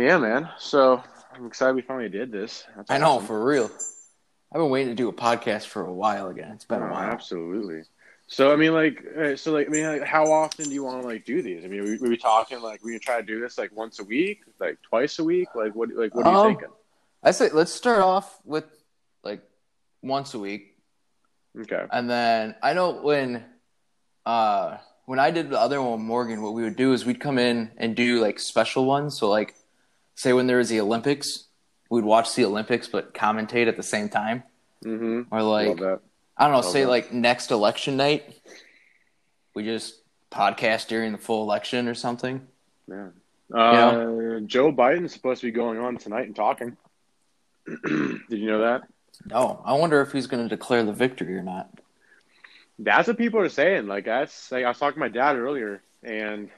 Well, yeah, man. So I'm excited we finally did this. That's I know awesome. for real. I've been waiting to do a podcast for a while again. It's been a Oh, while. absolutely. So I mean, like, uh, so like, I mean, like, how often do you want to like do these? I mean, we, we talking like we try to do this like once a week, like twice a week. Like, what, like, what are you Um, thinking? I say let's start off with like once a week, Okay. and then I know when uh when I did the other one with Morgan, what we would do is we'd come in and do like special ones. So like, say when there was the Olympics, we'd watch the Olympics but commentate at the same time, Mm-hmm. or Love like that. I don't know, Love say that. like next election night, we just podcast during the full election or something. Yeah. Uh, Joe Biden's supposed to be going on tonight and talking. Did you know that? No, I wonder if he's going to declare the victory or not. That's what people are saying. Like that's like I was talking to my dad earlier, and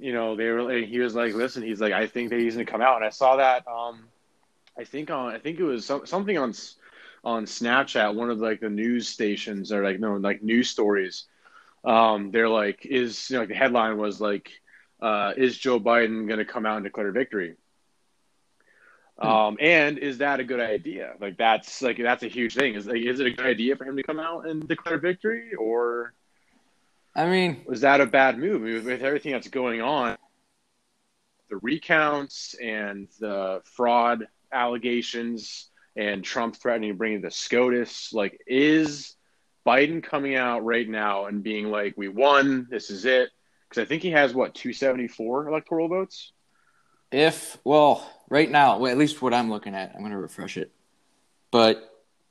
you know they were. Like, he was like, "Listen, he's like, I think that he's gonna come out." And I saw that. Um, I think on I think it was some, something on on Snapchat. One of like the news stations or like no like news stories. Um, they're like, is you know, like the headline was like, uh, "Is Joe Biden gonna come out and declare victory?" Um, and is that a good idea? Like that's like that's a huge thing. Is like is it a good idea for him to come out and declare victory, or I mean, was that a bad move with, with everything that's going on? The recounts and the fraud allegations, and Trump threatening to bring in the SCOTUS. Like, is Biden coming out right now and being like, "We won. This is it"? Because I think he has what two seventy four electoral votes. if, well, right now, well, at least what I'm looking at, I'm going to refresh it. But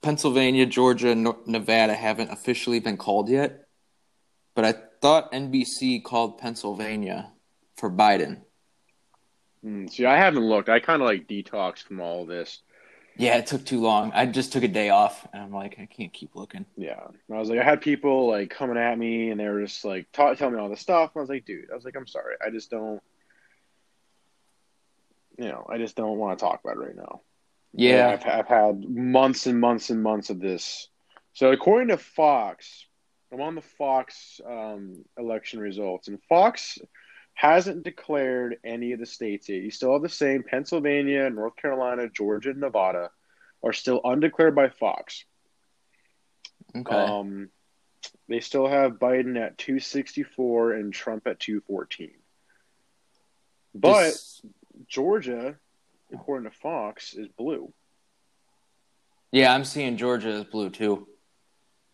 Pennsylvania, Georgia, Nevada haven't officially been called yet. But I thought NBC called Pennsylvania for Biden. Hmm, see, I haven't looked. I kind of like detoxed from all this. Yeah, it took too long. I just took a day off, and I'm like, I can't keep looking. Yeah, I was like, I had people like coming at me, and they were just like ta- telling me all this stuff. And I was like, dude, I was like, I'm sorry, I just don't, you know, I just don't want to talk about it right now. Yeah, I've, I've had months and months and months of this. So according to Fox, I'm on the Fox um, election results, and Fox hasn't declared any of the states yet. You still have the same Pennsylvania, North Carolina, Georgia, and Nevada are still undeclared by Fox. okay. Um, they still have Biden at 264 and Trump at 214. But This- Georgia, according to Fox, is blue. yeah, I'm seeing Georgia is blue too.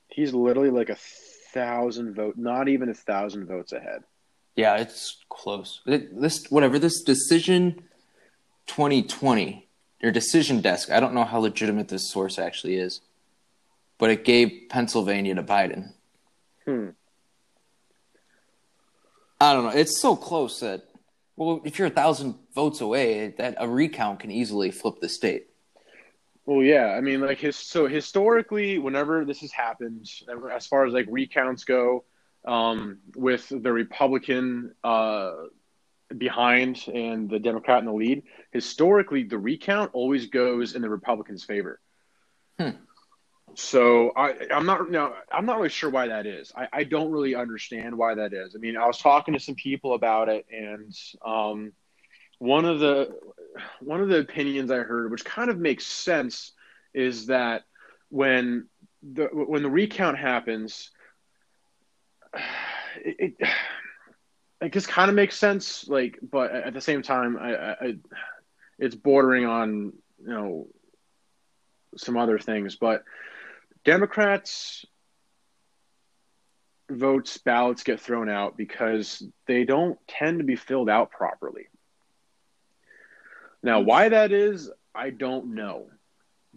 He's literally like a thousand vote, not even a thousand votes ahead. Yeah, it's close. This whatever this decision 2020 or decision desk. I don't know how legitimate this source actually is, but it gave Pennsylvania to Biden. Hmm. I don't know. It's so close that well, if you're a thousand votes away, that a recount can easily flip the state. Well, yeah, I mean, like his so historically, whenever this has happened, as far as like recounts go, um, with the Republican uh, behind and the Democrat in the lead, historically the recount always goes in the Republicans' favor. Hmm. So I, I'm not no, I'm not really sure why that is. I, I don't really understand why that is. I mean, I was talking to some people about it, and um, one of the one of the opinions I heard, which kind of makes sense, is that when the when the recount happens, it, it, just kind of makes sense. Like, but at the same time, I, I it's bordering on you know some other things. But Democrats votes ballots get thrown out because they don't tend to be filled out properly. Now, why that is, I don't know.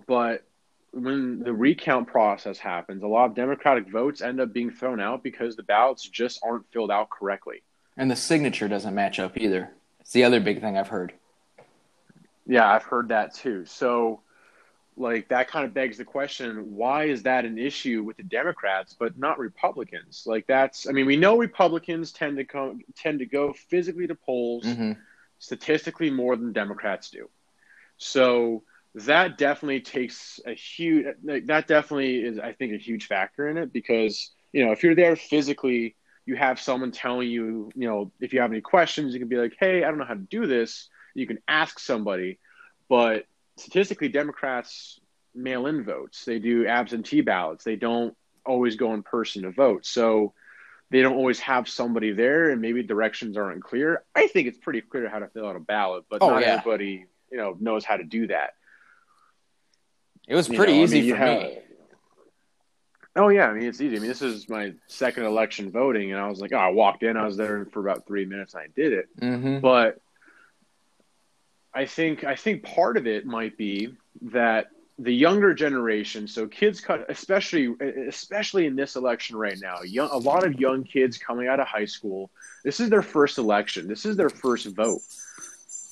But when the recount process happens, a lot of Democratic votes end up being thrown out because the ballots just aren't filled out correctly. And the signature doesn't match up either. It's the other big thing I've heard. Yeah, I've heard that too. So, like, that kind of begs the question why is that an issue with the Democrats but not Republicans? Like, that's, I mean, we know Republicans tend to come, tend to go physically to polls. hmm statistically more than Democrats do. So that definitely takes a huge that definitely is I think a huge factor in it because you know if you're there physically you have someone telling you you know if you have any questions you can be like hey I don't know how to do this you can ask somebody, but statistically, Democrats mail in votes. They do absentee ballots. They don't always go in person to vote. So they don't always have somebody there and maybe directions aren't clear. I think it's pretty clear how to fill out a ballot, but Oh, not yeah. everybody, you know, knows how to do that. It was You pretty know, I easy mean, for have- me. Oh yeah, I mean it's easy. I mean this is my second election voting, and I was like, oh, I walked in, I was there for about three minutes, and I did it. hmm But I think I think part of it might be that the younger generation, so kids cut, especially especially in this election right now, young, a lot of young kids coming out of high school. This is their first election. This is their first vote.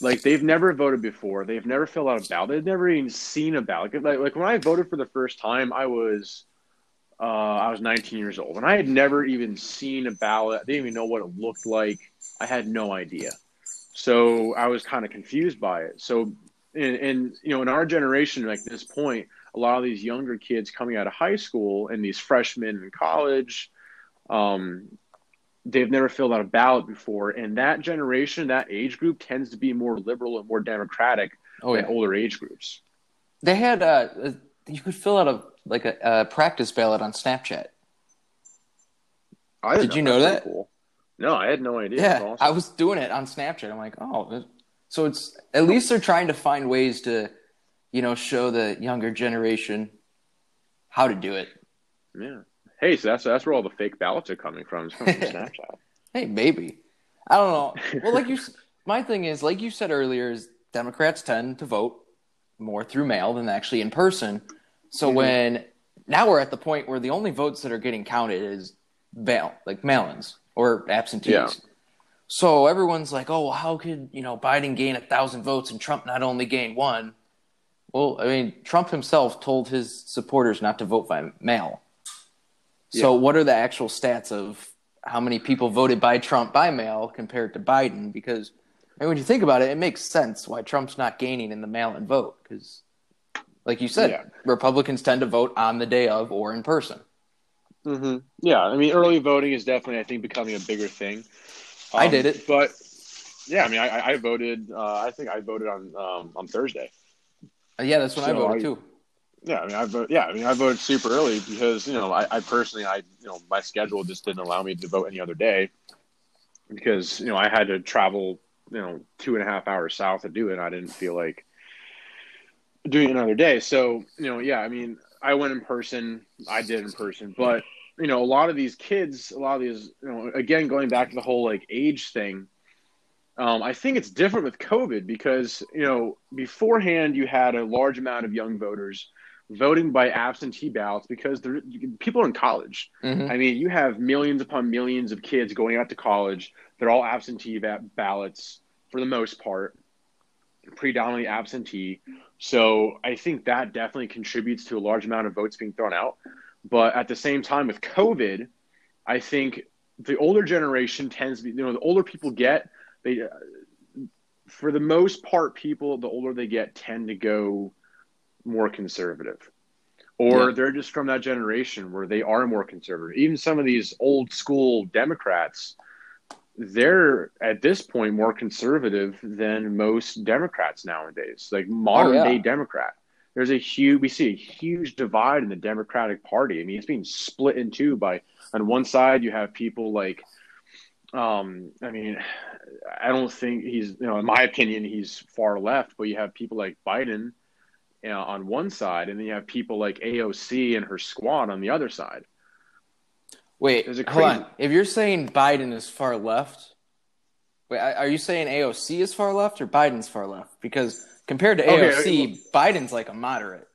Like they've never voted before. They've never filled out a ballot. They've never even seen a ballot. Like, like when I voted for the first time, I was uh, I was 19 years old, and I had never even seen a ballot. I didn't even know what it looked like. I had no idea. So I was kind of confused by it. So, and, and you know, in our generation, like this point, a lot of these younger kids coming out of high school and these freshmen in college, um, they've never filled out a ballot before, and that generation, that age group, tends to be more liberal and more democratic Oh than yeah, older age groups. they had uh, you could fill out a like a, a practice ballot on Snapchat. I Did you know that? Cool. No, I had no idea. Yeah, awesome. I was doing it on Snapchat. I'm like, oh, so it's at least they're trying to find ways to, you know, show the younger generation how to do it. Yeah. Hey, so that's that's where all the fake ballots are coming from. From Snapchat. Hey, maybe. I don't know. Well, like you, my thing is, like you said earlier, is Democrats tend to vote more through mail than actually in person. So Mhm. when now we're at the point where the only votes that are getting counted is mail, like mail-ins or absentees. Yeah. So everyone's like, "Oh, well, how could you know Biden gain a thousand votes and Trump not only gain one?" Well, I mean, Trump himself told his supporters not to vote by mail. So, what are the actual stats of how many people voted by Trump by mail compared to Biden? Because I mean, when you think about it, it makes sense why Trump's not gaining in the mail-in vote. Because, like you said, Yeah. Republicans tend to vote on the day of or in person. hmm Yeah, I mean, early voting is definitely, I think, becoming a bigger thing. I Um, did it. but yeah, I mean, I, I- I voted. Uh, I think I voted on um, on Thursday. Uh, yeah, that's when I voted I- too. Yeah, I mean, I vote. Yeah, I mean, I voted super early because you know, I, I personally, I you know, my schedule just didn't allow me to vote any other day because you know I had to travel, you know, two and a half hours south to do it. I didn't feel like doing it another day. So you know, yeah, I mean, I went in person. I did in person, but you know, a lot of these kids, a lot of these, you know, again, going back to the whole like age thing. Um, I think it's different with COVID because you know beforehand you had a large amount of young voters voting by absentee ballots because they're, people are in college. hmm I mean, you have millions upon millions of kids going out to college. They're all absentee ba- ballots for the most part, predominantly absentee. So I think that definitely contributes to a large amount of votes being thrown out. But at the same time, with COVID, I think the older generation tends to be, you know, the older people get, they, uh, for the most part, people, the older they get, tend to go more conservative. Or Yeah. they're just from that generation where they are more conservative. Even some of these old school Democrats, they're at this point more conservative than most Democrats nowadays, like modern yeah. day Democrat. There's a huge, we see a huge divide in the Democratic Party. I mean, it's being split in two by, on one side, you have people like, um, I mean, I don't think he's, you know, in my opinion, he's far left, but you have people like Biden you know, on one side, and then you have people like AOC and her squad on the other side. Wait, a hold on. If you're saying Biden is far left, wait, are you saying AOC is far left or Biden's far left? Because compared to Okay, AOC, Biden's like a moderate.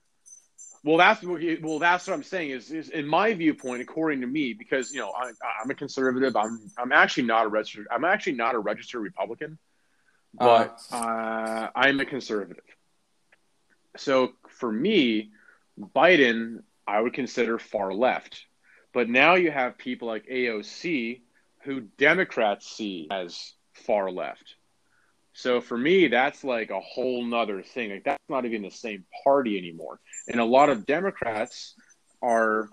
Well, that's what well, that's what I'm saying is, is in my viewpoint, according to me, because you know I, I'm a conservative. I'm I'm actually not a registered. I'm actually not a registered Republican, but uh, I'm a conservative. So for me, Biden, I would consider far left. But now you have people like AOC who Democrats see as far left. So for me, that's like a whole nother thing. Like that's not even the same party anymore. And a lot of Democrats are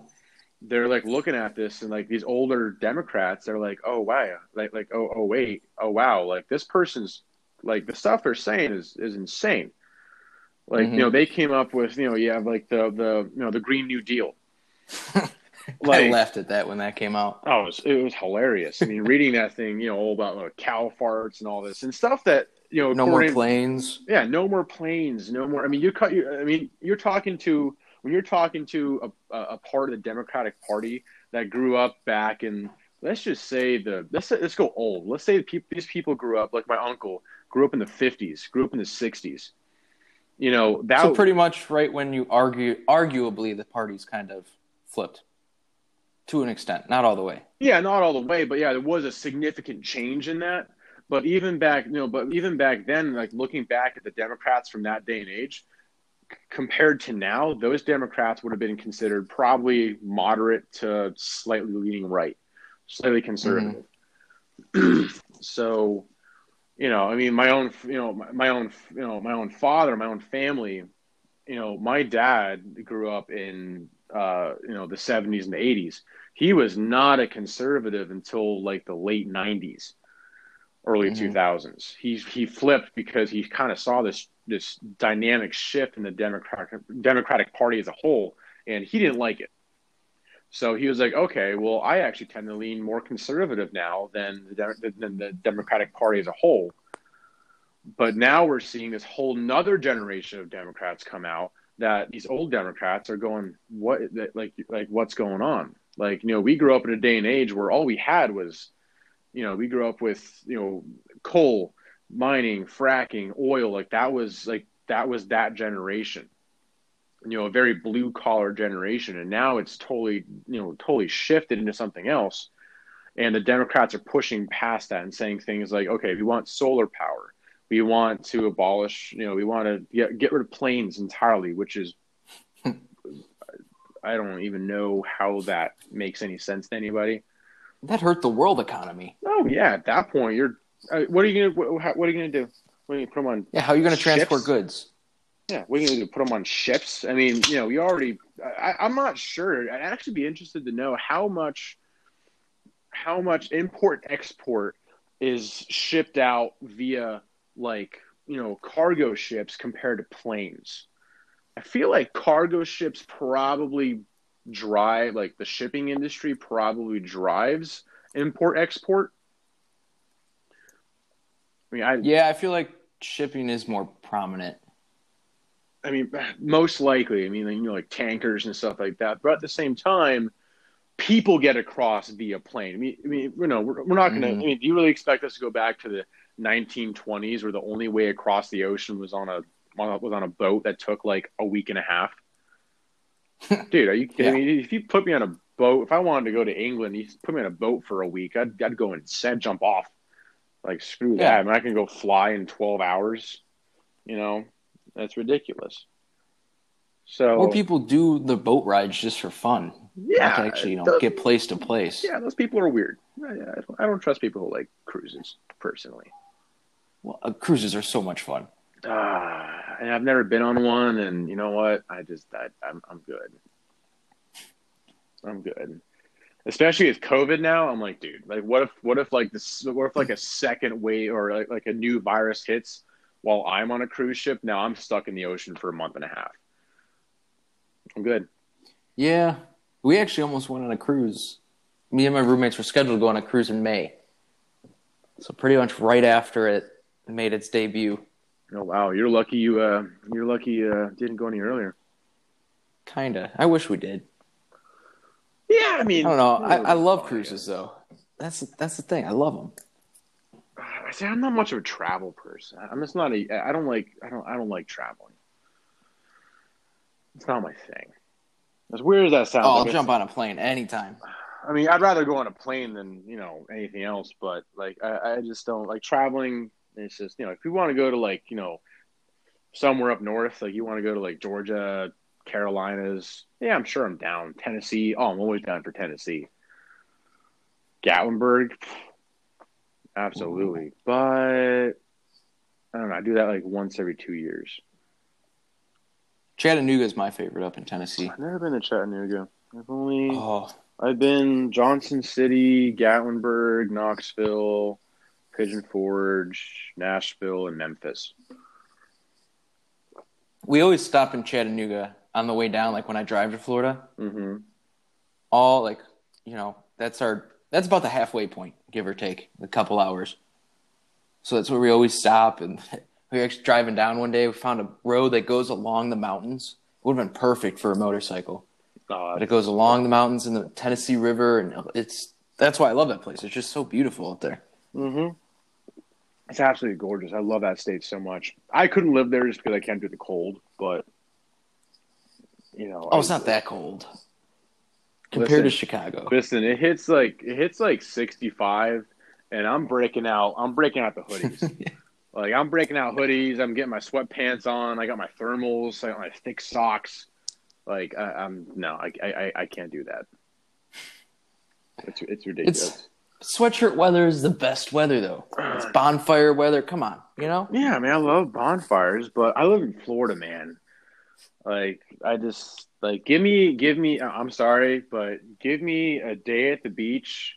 they're like looking at this and like these older Democrats, they're like, oh wow, like like oh oh wait, oh wow, like this person's Like the stuff they're saying is is insane. Like Mhm. you know, they came up with you know you have like the the you know the Green New Deal. I laughed at that when that came out. oh, it was, it was hilarious. I mean, reading that thing, you know, all about like, cow farts and all this and stuff that you know No more planes. Yeah, no more planes, no more. I mean, you cut. You, I mean, you're talking to when you're talking to a, a part of the Democratic Party that grew up back in. Let's just say the let's let's go old. Let's say the these people grew up like my uncle grew up in the 50s, grew up in the 60s. You know that. So pretty much right when you argue, arguably the parties kind of flipped to an extent, not all the way. Yeah, not all the way, but yeah, there was a significant change in that. But even back, you know, but even back then, like looking back at the Democrats from that day and age, c- compared to now, those Democrats would have been considered probably moderate to slightly leaning right, slightly conservative. so, you know, I mean, my own, you know, my, my own, you know, my own father, my own family, you know, my dad grew up in, uh, you know, the 70s and the 80s he was not a conservative until like the late 90s early Mhm. 2000s he he flipped because he kind of saw this this dynamic shift in the democratic democratic party as a whole and he didn't like it. So he was like okay well i actually tend to lean more conservative now than the, than the democratic party as a whole. But now we're seeing this whole nother generation of democrats come out that these old democrats are going what like like what's going on like, you know, we grew up in a day and age where all we had was, you know, we grew up with, you know, coal, mining, fracking, oil. Like that was like that was that generation. You know, a very blue collar generation. And now it's totally, you know, totally shifted into something else. And the Democrats are pushing past that and saying things like, okay, we want solar power. We want to abolish, you know, we want to get, get rid of planes entirely, which is I don't even know how that makes any sense to anybody. That hurt the world economy. Oh yeah, at that point you're. Uh, what are you gonna? What, what are you gonna do? What are you gonna put them on? Yeah, how are you going to transport goods? Yeah, what are you gonna do? Put them on ships? I mean, you know, you already. I, I'm not sure. I'd actually be interested to know how much, how much import export is shipped out via like you know cargo ships compared to planes. I feel like cargo ships probably drive like the shipping industry probably drives import export. I mean, I Yeah, I feel like shipping is more prominent. I mean, most likely. I mean, you know, like tankers and stuff like that. But at the same time, people get across via plane. I mean, I mean, you know, we're, we're not going to. Mhm. I mean, do you really expect us to go back to the 1920s, where the only way across the ocean was on a was on a boat that took like a week and a half? Dude, are you kidding me? If you put me on a boat, if I wanted to go to England, you put me on a boat for a week, I'd, I'd go and set, jump off. Like screw Yeah. that. I mean, I can go fly in 12 hours. You know, that's ridiculous. So More people do the boat rides just for fun, yeah, not to actually, you know, those- get place to place. yeah, those people are weird. I, I don't- I don't trust people who like cruises personally. Well, uh, cruises are so much fun. Ah, and I've never been on one, and you know what? I just I, I'm I'm good. I'm good. Especially with COVID now, I'm like, dude, like, what if what if like this? What if like a second wave or like, like a new virus hits while I'm on a cruise ship? Now I'm stuck in the ocean for a month and a half. I'm good. Yeah, we actually almost went on a cruise. Me and my roommates were scheduled to go on a cruise in May, so pretty much right after it made its debut. Oh wow, you're lucky you uh you're lucky you uh, didn't go any earlier. Kinda. I wish we did. Yeah, I mean, I don't know. I, I love cruises though. That's that's the thing. I love them. I say I'm not much of a travel person. I'm just not a. I don't like. I don't. I don't like traveling. It's not my thing. As weird as that sounds, Oh, I'll like jump on a plane anytime. I mean, I'd rather go on a plane than you know anything else. But like, I, I just don't like traveling. It's just you know, if you want to go to like you know somewhere up north, like you want to go to like Georgia, Carolinas, yeah, I'm sure I'm down. Tennessee, oh, I'm always down for Tennessee. Gatlinburg, absolutely. But I don't know. I do that like once every two years. Chattanooga is my favorite up in Tennessee. I've never been to Chattanooga. I've only Oh, I've been Johnson City, Gatlinburg, Knoxville, Pigeon Forge, Nashville, and Memphis. We always stop in Chattanooga on the way down, like when I drive to Florida. Mm-hmm. All like, you know, that's our that's about the halfway point, give or take, a couple hours. So that's where we always stop. And we were actually driving down one day. We found a road that goes along the mountains. It would have been perfect for a motorcycle, Uh, but it goes along the mountains and the Tennessee River, and it's that's why I love that place. It's just so beautiful out there. mm-hmm. It's absolutely gorgeous. I love that state so much. I couldn't live there just because I can't do the cold, but you know. Oh, it's not that cold compared to Chicago. Listen, it hits like it hits like sixty five, and I'm breaking out. I'm breaking out the hoodies. like I'm breaking out hoodies. I'm getting my sweatpants on. I got my thermals. I got my thick socks. Like I, I'm no, I, I I can't do that. It's it's ridiculous. Sweatshirt weather is the best weather, though. It's bonfire weather. Come on, you know. Yeah, I mean, I love bonfires, but I live in Florida, man. Like, I just like give me, give me. I'm sorry, but give me a day at the beach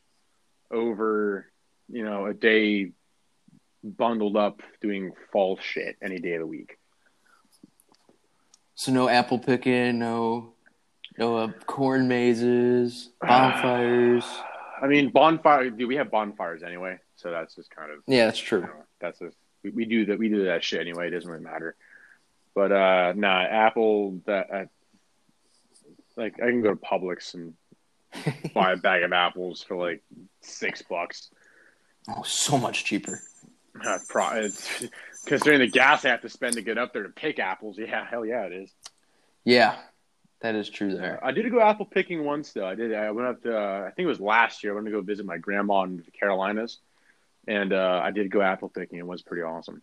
over, you know, a day bundled up doing fall shit any day of the week. So no apple picking, no no uh, corn mazes, bonfires. I mean, bonfire. Do we have bonfires anyway, so that's just kind of Yeah, that's you true. know, that's just we, we do that. We do that shit anyway. It doesn't really matter. But uh, nah, Apple. That uh, like I can go to Publix and buy a bag of apples for like six bucks. Oh, so much cheaper. Uh, pro- considering the gas I have to spend to get up there to pick apples, yeah, hell yeah, it is. Yeah, that is true. There. I did go apple picking once though. I did. I went up to. Uh, I think it was last year. I went to go visit my grandma in the Carolinas, and uh, I did go apple picking. It was pretty awesome.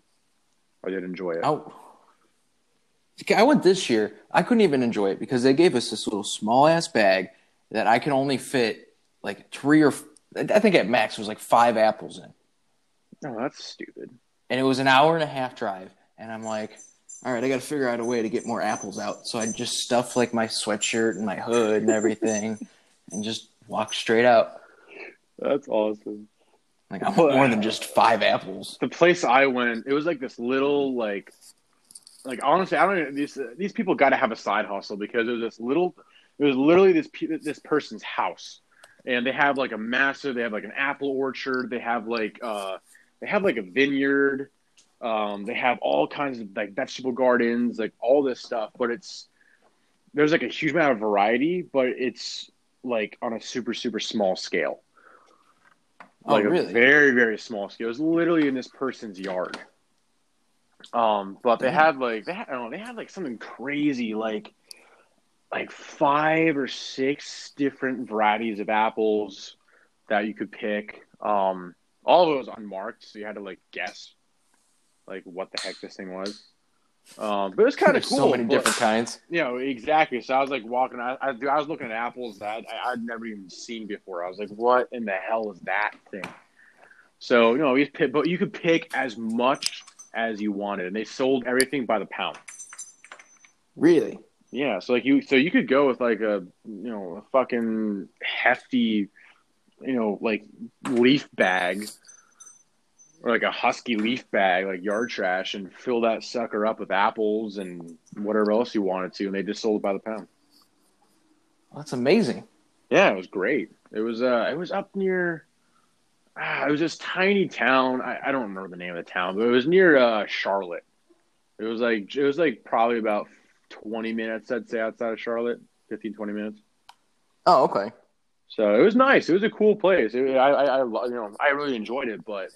I did enjoy it. Oh. I went this year. I couldn't even enjoy it because they gave us this little small ass bag that I can only fit like three or I think at max was like five apples in. Oh, that's stupid. and it was an hour and a half drive and i'm like all right i gotta figure out a way to get more apples out so i just stuff like my sweatshirt and my hood and everything and just walk straight out That's awesome. like i want more than just five apples the place I went, it was like this little like, like honestly, I don't. Even, these these people got to have a side hustle because it was this little. It was literally this this person's house, and they have like a massive. They have like an apple orchard. They have like uh, they have like a vineyard. Um, they have all kinds of like vegetable gardens, like all this stuff. But it's there's like a huge amount of variety, but it's like on a super super small scale oh like a very very small scale. It was literally in this person's yard. Um, but they Damn. had like they had, I don't know they had like something crazy like like five or six different varieties of apples that you could pick. Um, all of it was unmarked, so you had to like guess like what the heck this thing was. Um, but it was kind of cool. so many but- different kinds you know, exactly. So I was like walking. I, I, I was looking at apples that I, I'd never even seen before. I was like, "What in the hell is that thing?" So you know, you pick, but you could pick as much as you wanted, and they sold everything by the pound. really Yeah, so like you, so you could go with like a you know a fucking hefty, you know, like leaf bag, or like a husky leaf bag, like yard trash, and fill that sucker up with apples and whatever else you wanted to, and they just sold it by the pound. that's amazing Yeah, it was great. It was uh, it was up near. Ah, it was this tiny town. I, I don't remember the name of the town, but it was near uh, Charlotte. It was like it was like probably about twenty minutes, I'd say, outside of Charlotte, 15, 20 minutes. oh okay So it was nice. It was a cool place. It, I, I, I, you know, I really enjoyed it. But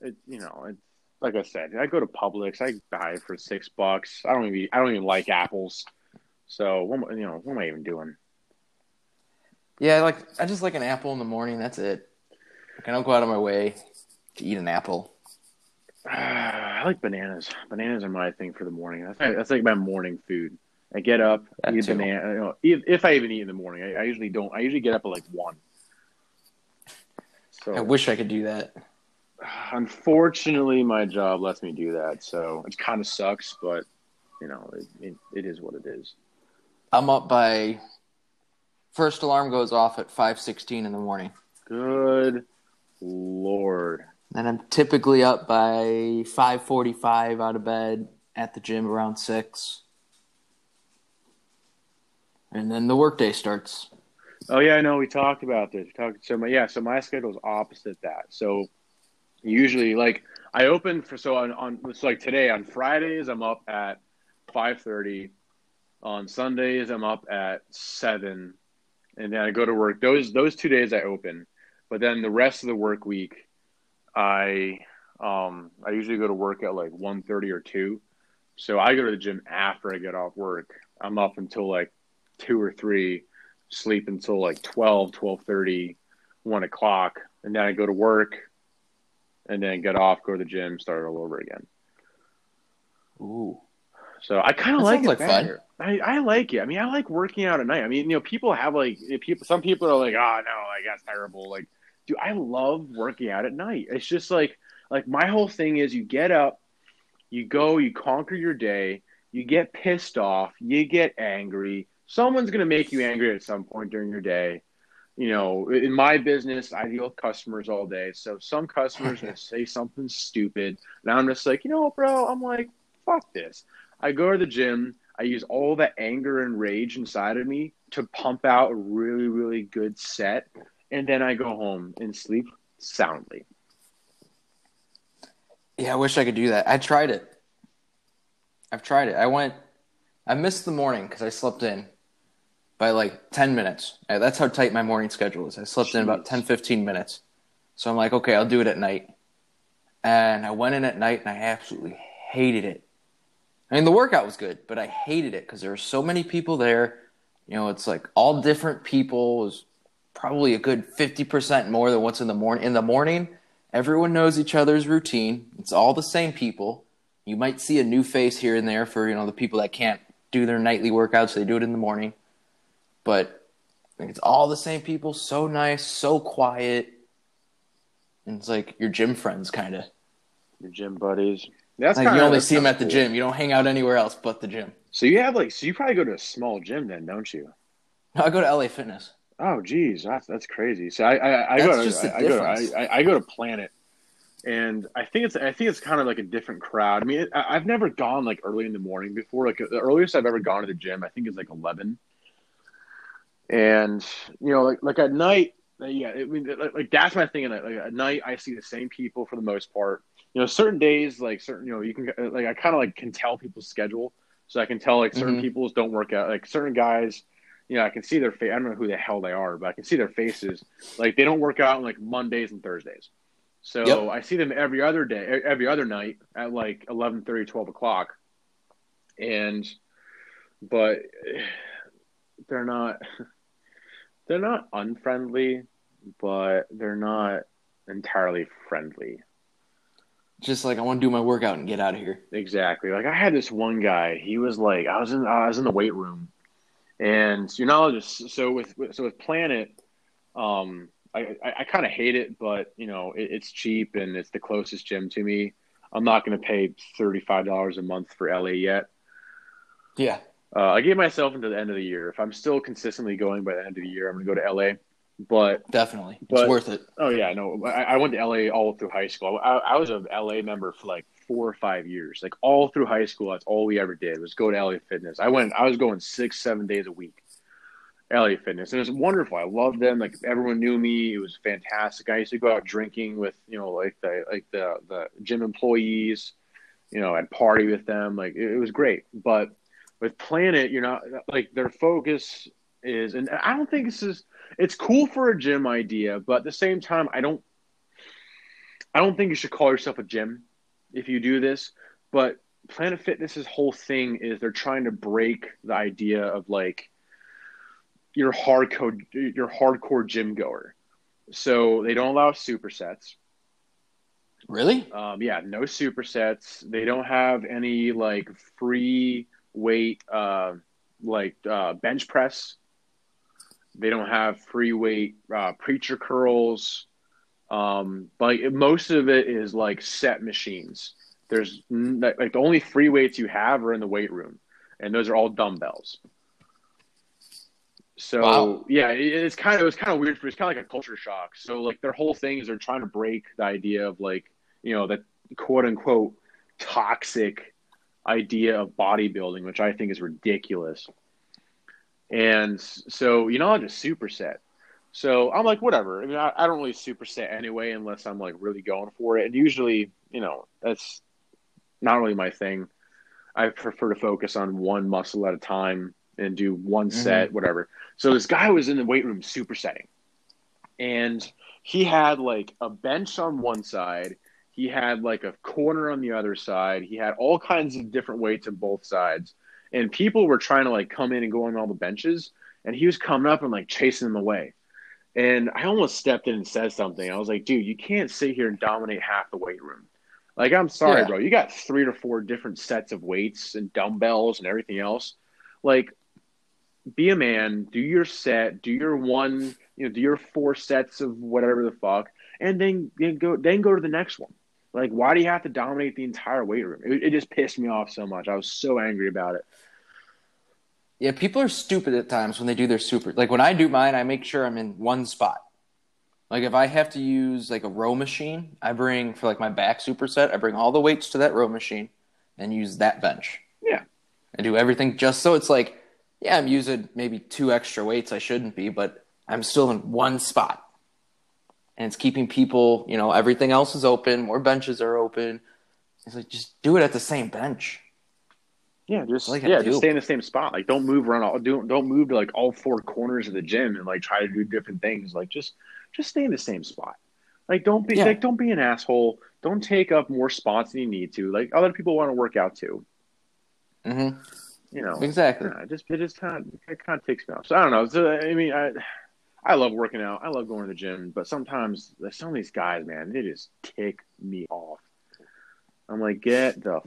it, you know, it, like I said, I go to Publix. I buy it for six bucks. I don't even, I don't even like apples. So what, am I- you know, what am I even doing? yeah like i just like an apple in the morning that's it like, i don't go out of my way to eat an apple I like bananas. Bananas are my thing for the morning. That's, that's like my morning food. I get up, That eat a banana. You know, if, if I even eat in the morning, I, I usually don't. I usually get up at like one. So i wish i could do that unfortunately, my job lets me do that. So it kind of sucks, but you know, it, it, it is what it is. i'm up by first alarm goes off at 5.16 in the morning Good lord. And I'm typically up by five forty-five out of bed at the gym around six, and then the workday starts. Oh yeah, I know. We talked about this. We talked so my yeah. So my schedule is opposite that. So usually, like I open for so on on it's like today on Fridays I'm up at five thirty. On Sundays I'm up at seven, and then I go to work. Those those two days I open, but then the rest of the work week, I um I usually go to work at like 1.30 or two. So I go to the gym after I get off work. I'm up until like two or three sleep until like 12, 12.30, 1 o'clock, and then I go to work and then get off, go to the gym, start all over again. Ooh. So I kind of like it like better. I, I like it. I mean, I like working out at night. I mean, you know, people have like people. Some people are like, "Oh no, like that's terrible." Like, dude, I love working out at night. It's just like, like my whole thing is, you get up, you go, you conquer your day, you get pissed off, you get angry. Someone's gonna make you angry at some point during your day. You know, in my business, I deal with customers all day. So some customers will say something stupid, and I'm just like, you know, bro, I'm like, fuck this. I go to the gym. I use all the anger and rage inside of me to pump out a really, really good set. And then I go home and sleep soundly. Yeah, I wish I could do that. I tried it. I've tried it. I went. I missed the morning because I slept in by like 10 minutes. Uh, That's how tight my morning schedule is. I slept in about Jeez. 10, 15 minutes. So I'm like, okay, I'll do it at night. And I went in at night and I absolutely hated it. I mean, the workout was good, but I hated it because there were so many people there. You know, it's like all different people. It was probably a good 50% more than what's in the morning. In the morning, everyone knows each other's routine. It's all the same people. You might see a new face here and there for, you know, the people that can't do their nightly workouts. They do it in the morning. But like, it's all the same people. So nice, so quiet. And it's like your gym friends, kind of. Your gym buddies. That's Like you kinda- only see them at the cool. gym. You don't hang out anywhere else but the gym. So you have like, so you probably go to a small gym then, don't you? No, I go to LA Fitness. Oh, geez, that's that's crazy. So I I, I go to I, I go to. I, I go to Planet, and I think it's I think it's kind of like a different crowd. I mean, it, I've never gone like early in the morning before. Like the earliest I've ever gone to the gym, I think is like eleven. And you know, like like at night, uh, yeah, I mean, like, like that's my thing. And Like at night, I see the same people for the most part. You know, certain days, like certain, you know, you can like I kind of like can tell people's schedule, so I can tell like certain Mhm. people's don't work out. Like certain guys, you know, I can see their face. I don't know who the hell they are, but I can see their faces. Like they don't work out on like Mondays and Thursdays. So Yep. I see them every other day, every other night at like 11, 12 o'clock. And, but they're not, they're not unfriendly, but they're not entirely friendly. Just like I want to do my workout and get out of here. Exactly. Like I had this one guy. He was like, I was in, I was in the weight room, and you're not just so with so with Planet. Um, I I, I kind of hate it, but you know it, it's cheap and it's the closest gym to me. I'm not going to pay thirty five dollars a month for LA yet. Yeah. Uh, I gave myself until the end of the year. If I'm still consistently going by the end of the year, I'm going to go to LA. But Definitely. It's worth it. Oh yeah, no. I, I went to LA all through high school. I, I was a LA member for like four or five years. Like all through high school, that's all we ever did was go to LA Fitness. I went. I was going six, seven days a week. LA Fitness, and it was wonderful. I loved them. Like everyone knew me. It was fantastic. I used to go out drinking with you know like the like the the gym employees. You know, I'd party with them. Like it, it was great. But with Planet, you're not like their focus is, and I don't think this is it's cool for a gym idea, but at the same time, I don't I don't think you should call yourself a gym if you do this. But Planet Fitness's whole thing is they're trying to break the idea of like your hardcore your hardcore gym goer. So they don't allow supersets. Really? Um, yeah, no supersets. They don't have any like free weight, uh, like uh, bench press. They don't have free weight uh, preacher curls. Um, but like, most of it is like set machines. There's like, the only free weights you have are in the weight room, and those are all dumbbells. So Wow. yeah, it, it's kind of it was kind of weird. It's kind of like a culture shock. So like their whole thing is they're trying to break the idea of like you know that quote unquote toxic idea of bodybuilding, which I think is ridiculous. And so you know, I just superset. So I'm like, whatever. I mean, I, I don't really superset anyway, unless I'm like really going for it. And usually, you know, that's not really my thing. I prefer to focus on one muscle at a time and do one mm-hmm. set, whatever. So this guy was in the weight room supersetting, and he had like a bench on one side. He had like a corner on the other side. He had all kinds of different weights on both sides. And people were trying to like come in and go on all the benches. And he was coming up and like chasing them away. And I almost stepped in and said something. I was like, dude, you can't sit here and dominate half the weight room. Like, I'm sorry, Yeah. bro. You got three or four different sets of weights and dumbbells and everything else. Like, be a man, do your set, do your one, you know, do your four sets of whatever the fuck, and then, then go then go to the next one. Like, why do you have to dominate the entire weight room? It, it just pissed me off so much. I was so angry about it. Yeah, people are stupid at times when they do their super. Like when I do mine, I make sure I'm in one spot. Like if I have to use like a row machine, I bring for like my back superset, I bring all the weights to that row machine and use that bench. Yeah. I do everything just so it's like, yeah, I'm using maybe two extra weights I shouldn't be, but I'm still in one spot. And it's keeping people, you know, everything else is open, more benches are open. It's like just do it at the same bench. Yeah, just Like yeah, just stay in the same spot. Like, don't move around. All, don't don't move to like all four corners of the gym and like try to do different things. Like, just just stay in the same spot. Like, don't be Yeah. like don't be an asshole. Don't take up more spots than you need to. Like, other people want to work out too. Mm-hmm. You know, Exactly. Yeah, it just it just kind of it kind of takes me off. So I don't know. So, I mean, I I love working out. I love going to the gym, but sometimes like, some of these guys, man, they just tick me off. I'm like, get the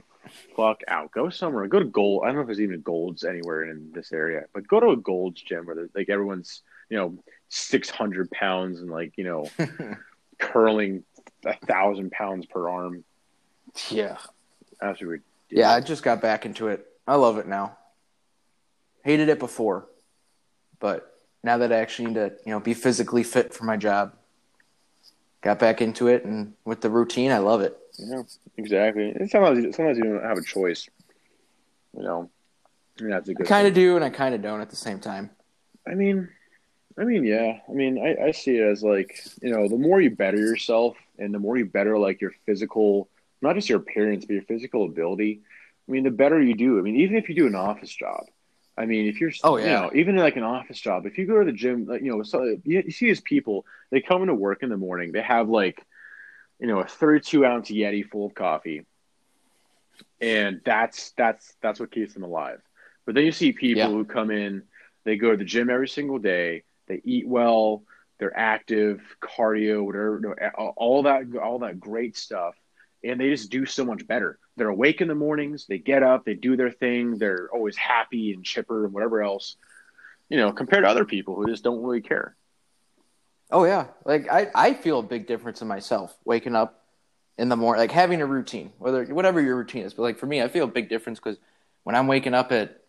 fuck out. Go somewhere. Go to Gold. I don't know if there's even a Gold's anywhere in this area, but go to a Gold's gym where like everyone's you know 600 pounds and like you know curling a thousand pounds per arm. Yeah. We. Yeah, I just got back into it. I love it now. Hated it before, but now that I actually need to, you know, be physically fit for my job, got back into it, and with the routine, I love it. Yeah, exactly. And sometimes, you- sometimes you don't have a choice. You know, and that's a I good. kind of do, and I kind of don't at the same time. I mean, I mean, yeah. I mean, I, I see it as like you know, the more you better yourself, and the more you better like your physical, not just your appearance, but your physical ability. I mean, the better you do. I mean, even if you do an office job. I mean, if you're, Oh, you yeah. know, even like an office job, if you go to the gym, like, you know, so you, you see these people, they come into work in the morning, they have like, you know, a 32 ounce Yeti full of coffee, and that's that's that's what keeps them alive. But then you see people Yeah. who come in, they go to the gym every single day, they eat well, they're active, cardio, whatever, all that all that great stuff, and they just do so much better. They're awake in the mornings, they get up, they do their thing, they're always happy and chipper and whatever else. You know, compared to other people who just don't really care. Oh yeah, like I, I feel a big difference in myself waking up in the morning, like having a routine, whether whatever your routine is. But like for me, I feel a big difference because when I'm waking up at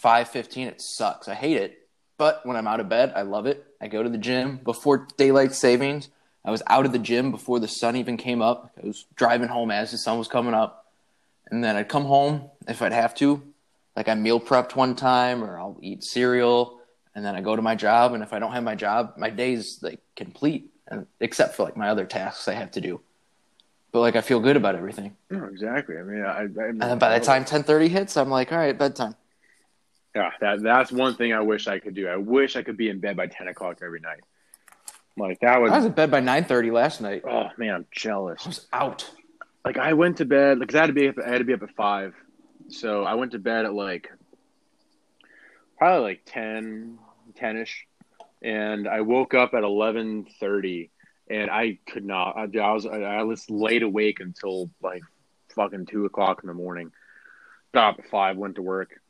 five fifteen, it sucks. I hate it. But when I'm out of bed, I love it. I go to the gym before daylight savings. I was out of the gym before the sun even came up. I was driving home as the sun was coming up, and then I'd come home if I'd have to. Like I meal prepped one time, or I'll eat cereal and then I go to my job, and if I don't have my job, my day's like complete, and except for like my other tasks I have to do. But like I feel good about everything, No, exactly. I mean, I, I and then by the time ten thirty hits, I'm like, all right, bedtime. Yeah, that that's one thing I wish I could do. I wish I could be in bed by ten o'clock every night. Like that was. I was in bed by nine thirty last night. Oh man, I'm jealous. I was out. Like I went to bed because I had to be up, I had to be up at five, so I went to bed at like probably like 10, 10-ish, and I woke up at eleven thirty, and I could not. I, I was I was laid awake until like fucking two o'clock in the morning. Got up at five, went to work.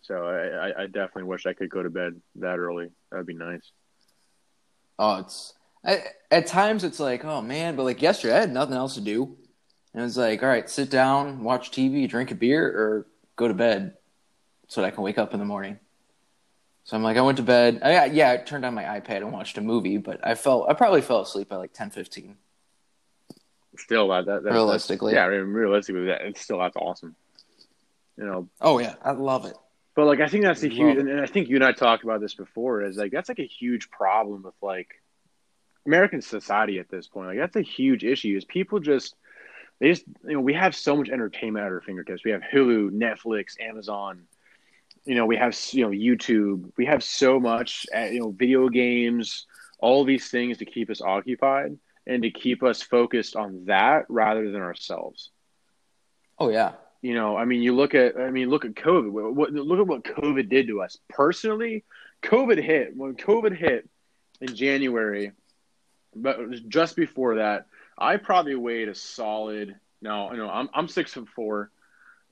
So I, I definitely wish I could go to bed that early. That'd be nice. Oh, it's I, at times it's like, oh man, but like yesterday I had nothing else to do, and it's like, all right, sit down, watch TV, drink a beer, or go to bed, so that I can wake up in the morning. So I'm like, I went to bed. I, yeah, I turned on my iPad and watched a movie, but I felt I probably fell asleep by like 10, 15. Still, that, that, that Realistically. yeah, I mean, realistically, that it's still that's awesome. You know, Oh yeah, I love it. But like I think that's a huge, and and I think you and I talked about this before. Is like that's like a huge problem with like American society at this point. Like that's a huge issue. Is people just they just you know we have so much entertainment at our fingertips. We have Hulu, Netflix, Amazon. You know we have you know YouTube. We have so much uh, you know video games. All these things to keep us occupied and to keep us focused on that rather than ourselves Oh yeah. you know, I mean, you look at, I mean, look at COVID. What, what- look at what COVID did to us personally. COVID hit when COVID hit in January, but just before that, I probably weighed a solid. No, you know, I'm I'm six foot four,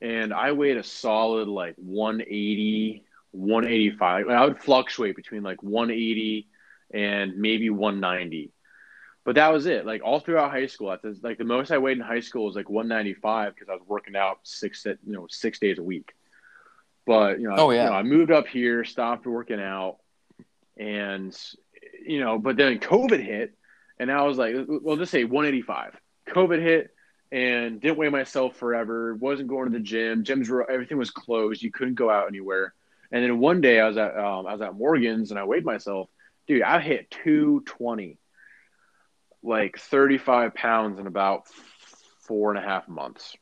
and I weighed a solid like 180, 185. I would fluctuate between like 180 and maybe 190. But that was it. Like all throughout high school, at like the most I weighed in high school was like 195 because I was working out six, you know, six days a week. But you know, Oh, yeah. you know, I moved up here, stopped working out, and you know, but then COVID hit, and I was like, well, just say 185. COVID hit, and didn't weigh myself forever. wasn't going to the gym. Gyms were everything was closed. You couldn't go out anywhere. And then one day I was at um, I was at Morgan's and I weighed myself. Dude, I hit 220 like 35 pounds in about four and a half months.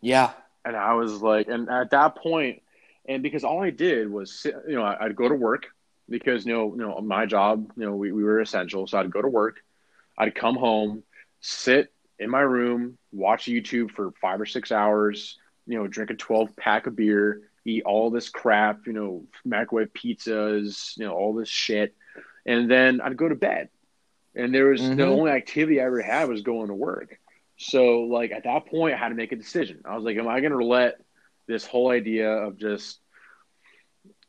Yeah. And I was like, and at that point, and because all I did was sit, you know, I'd go to work because, you know, you know, my job, you know, we, we were essential. So I'd go to work, I'd come home, sit in my room, watch YouTube for five or six hours, you know, drink a 12 pack of beer, eat all this crap, you know, microwave pizzas, you know, all this shit. And then I'd go to bed. And there was the Mhm. only activity I ever had was going to work. So like at that point I had to make a decision. I was like, am I gonna let this whole idea of just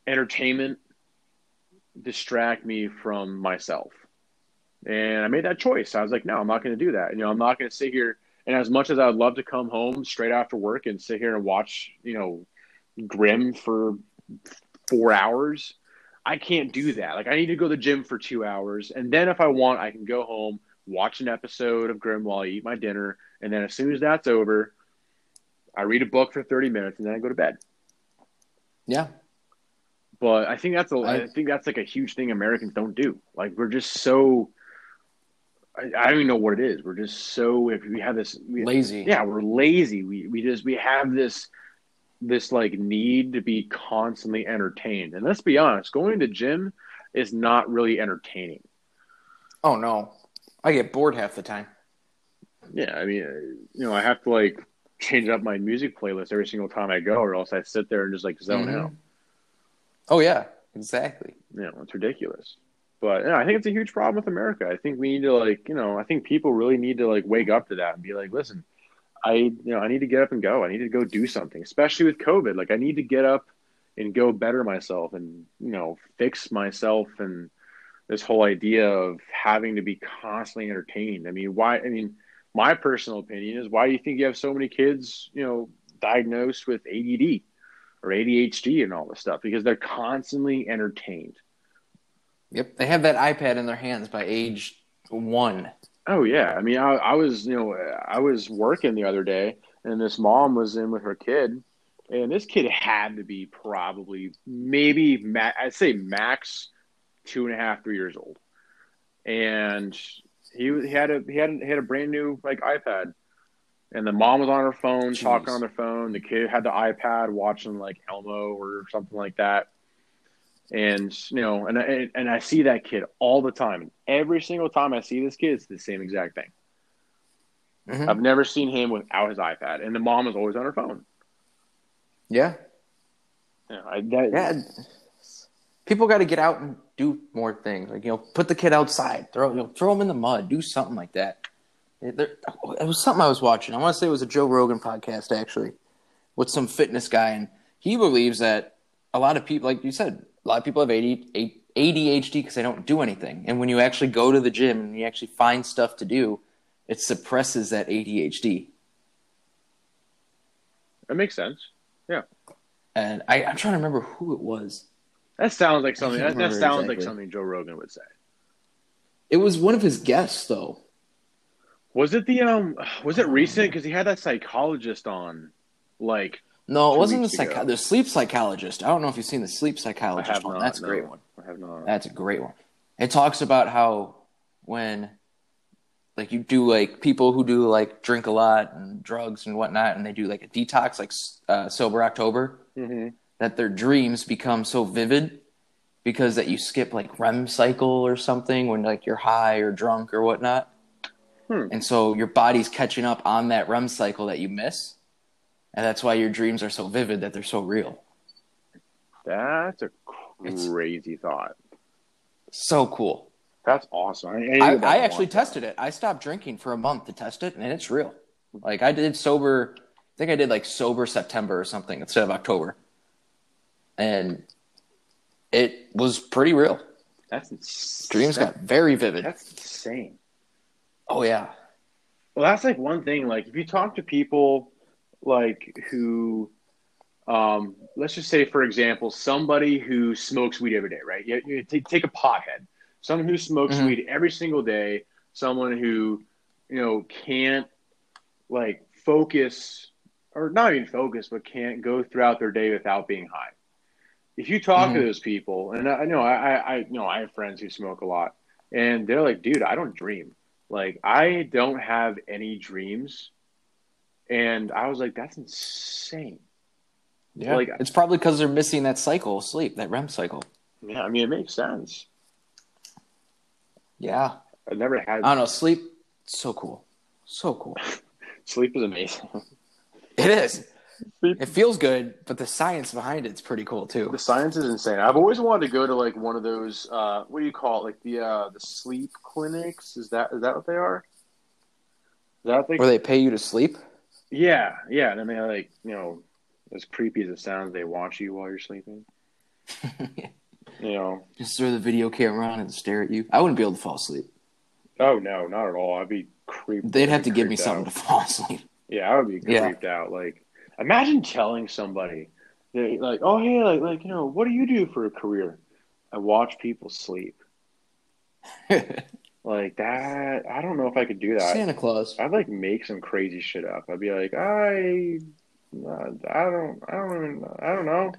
entertainment distract me from myself? And I made that choice. I was like, no, I'm not gonna do that. You know, I'm not gonna sit here and as much as I would love to come home straight after work and sit here and watch, you know, Grimm for four hours, I can't do that. Like I need to go to the gym for two hours, and then if I want, I can go home, watch an episode of Grimm while I eat my dinner, and then as soon as that's over, I read a book for thirty minutes, and then I go to bed. Yeah. But I think that's a, I, I- think that's like a huge thing Americans don't do. Like we're just so. I, I don't even know what it is. We're just so if we have this we, Lazy. yeah we're lazy we we just we have this this like need to be constantly entertained and let's be honest going to gym is not really entertaining Oh no. I get bored half the time. yeah i mean you know i have to like change up my music playlist every single time i go or else i sit there and just like zone Mhm. out Oh yeah. Exactly. you know it's ridiculous. But i think it's a huge problem with america. I think we need to like you know i think people really need to like wake up to that and be like listen i you know i need to get up and go. I need to go do something especially with covid. Like i need to get up and go better myself and you know fix myself and this whole idea of having to be constantly entertained. I mean why i mean my personal opinion is why do you think you have so many kids you know diagnosed with add or adhd and all this stuff because they're constantly entertained Yep. They have that iPad in their hands by age one. Oh yeah, I mean, I, I was you know I was working the other day, and this mom was in with her kid, and this kid had to be probably maybe ma- I'd say max two and a half three years old, and he, he had a he had a, he had a brand new like iPad, and the mom was on her phone Jeez. talking on their phone. The kid had the iPad watching like Elmo or something like that. And you know, and I, and I see that kid all the time. And every single time I see this kid, it's the same exact thing. Mhm. I've never seen him without his iPad, and the mom is always on her phone. Yeah. Know, I, that, Yeah. People got to get out and do more things. Like you know, put the kid outside, throw you know, throw him in the mud, do something like that. It, there, oh, it was something I was watching. I want to say it was a Joe Rogan podcast actually, with some fitness guy, and he believes that a lot of people, like you said, a lot of people have ADHD because they don't do anything. And when you actually go to the gym and you actually find stuff to do, it suppresses that ADHD. that makes sense. Yeah. And I, I'm trying to remember who it was. That sounds like something. That, that sounds like something Joe Rogan would say. It was one of his guests, though. Was it the um? Was it recent? Because he had that psychologist on. Like No, it wasn't the psych- the sleep psychologist. I don't know if you've seen the sleep psychologist one. not. That's a no. great one. I have not. That's a great one. It talks about how when like you do like people who do like drink a lot and drugs and whatnot, and they do like a detox, like uh, sober October, hmm that their dreams become so vivid because that you skip like REM cycle or something when like you're high or drunk or whatnot. Hmm. And so your body's catching up on that REM cycle that you miss. And that's why your dreams are so vivid that they're so real. That's a It's- crazy thought. So cool. That's awesome. I, I, I actually tested it. I stopped drinking for a month to test it, and it's real. Like I did sober, I think I did like sober September or something instead of October, and it was pretty real. That's ins- Dreams got very vivid. That's insane. Oh yeah, Well, that's like one thing. Like, if you talk to people, like who, um, let's just say, for example, somebody who smokes weed every day, right? You, you take, take a pothead, someone who smokes Mhm. weed every single day, someone who, you know, can't like focus or not even focus, but can't go throughout their day without being high. If you talk to Mhm. those people, and I I know I, I, I you know I have friends who smoke a lot, and they're like, dude, I don't dream. Like I don't have any dreams. And I was like, that's insane. yeah. Like- it's probably because they're missing that cycle of sleep, that REM cycle. Yeah, I mean, it makes sense. Yeah, I've never had I don't know. Sleep, so cool, so cool. sleep is amazing. It is. Sleep- It feels good, but the science behind it's pretty cool too. the science is insane. I've always wanted to go to like one of those. Uh, what do you call it? Like the uh, the sleep clinics? Is that is that what they are? Is that they? Where they pay you to sleep. Yeah, yeah. And I mean, like you know, as creepy as it sounds, they watch you while you're sleeping. You know. Just throw the video camera on and stare at you. I wouldn't be able to fall asleep. Oh no, not at all. I'd be creeped. They'd have to give me creeped something to fall asleep. Yeah, I would be Yeah. creeped out. Like, imagine telling somebody, that, like, oh hey, like, like you know, what do you do for a career? I watch people sleep. Like that. I don't know if I could do that. Santa Claus. I'd like make some crazy shit up. I'd be like, I, I don't, I don't, even, I don't know.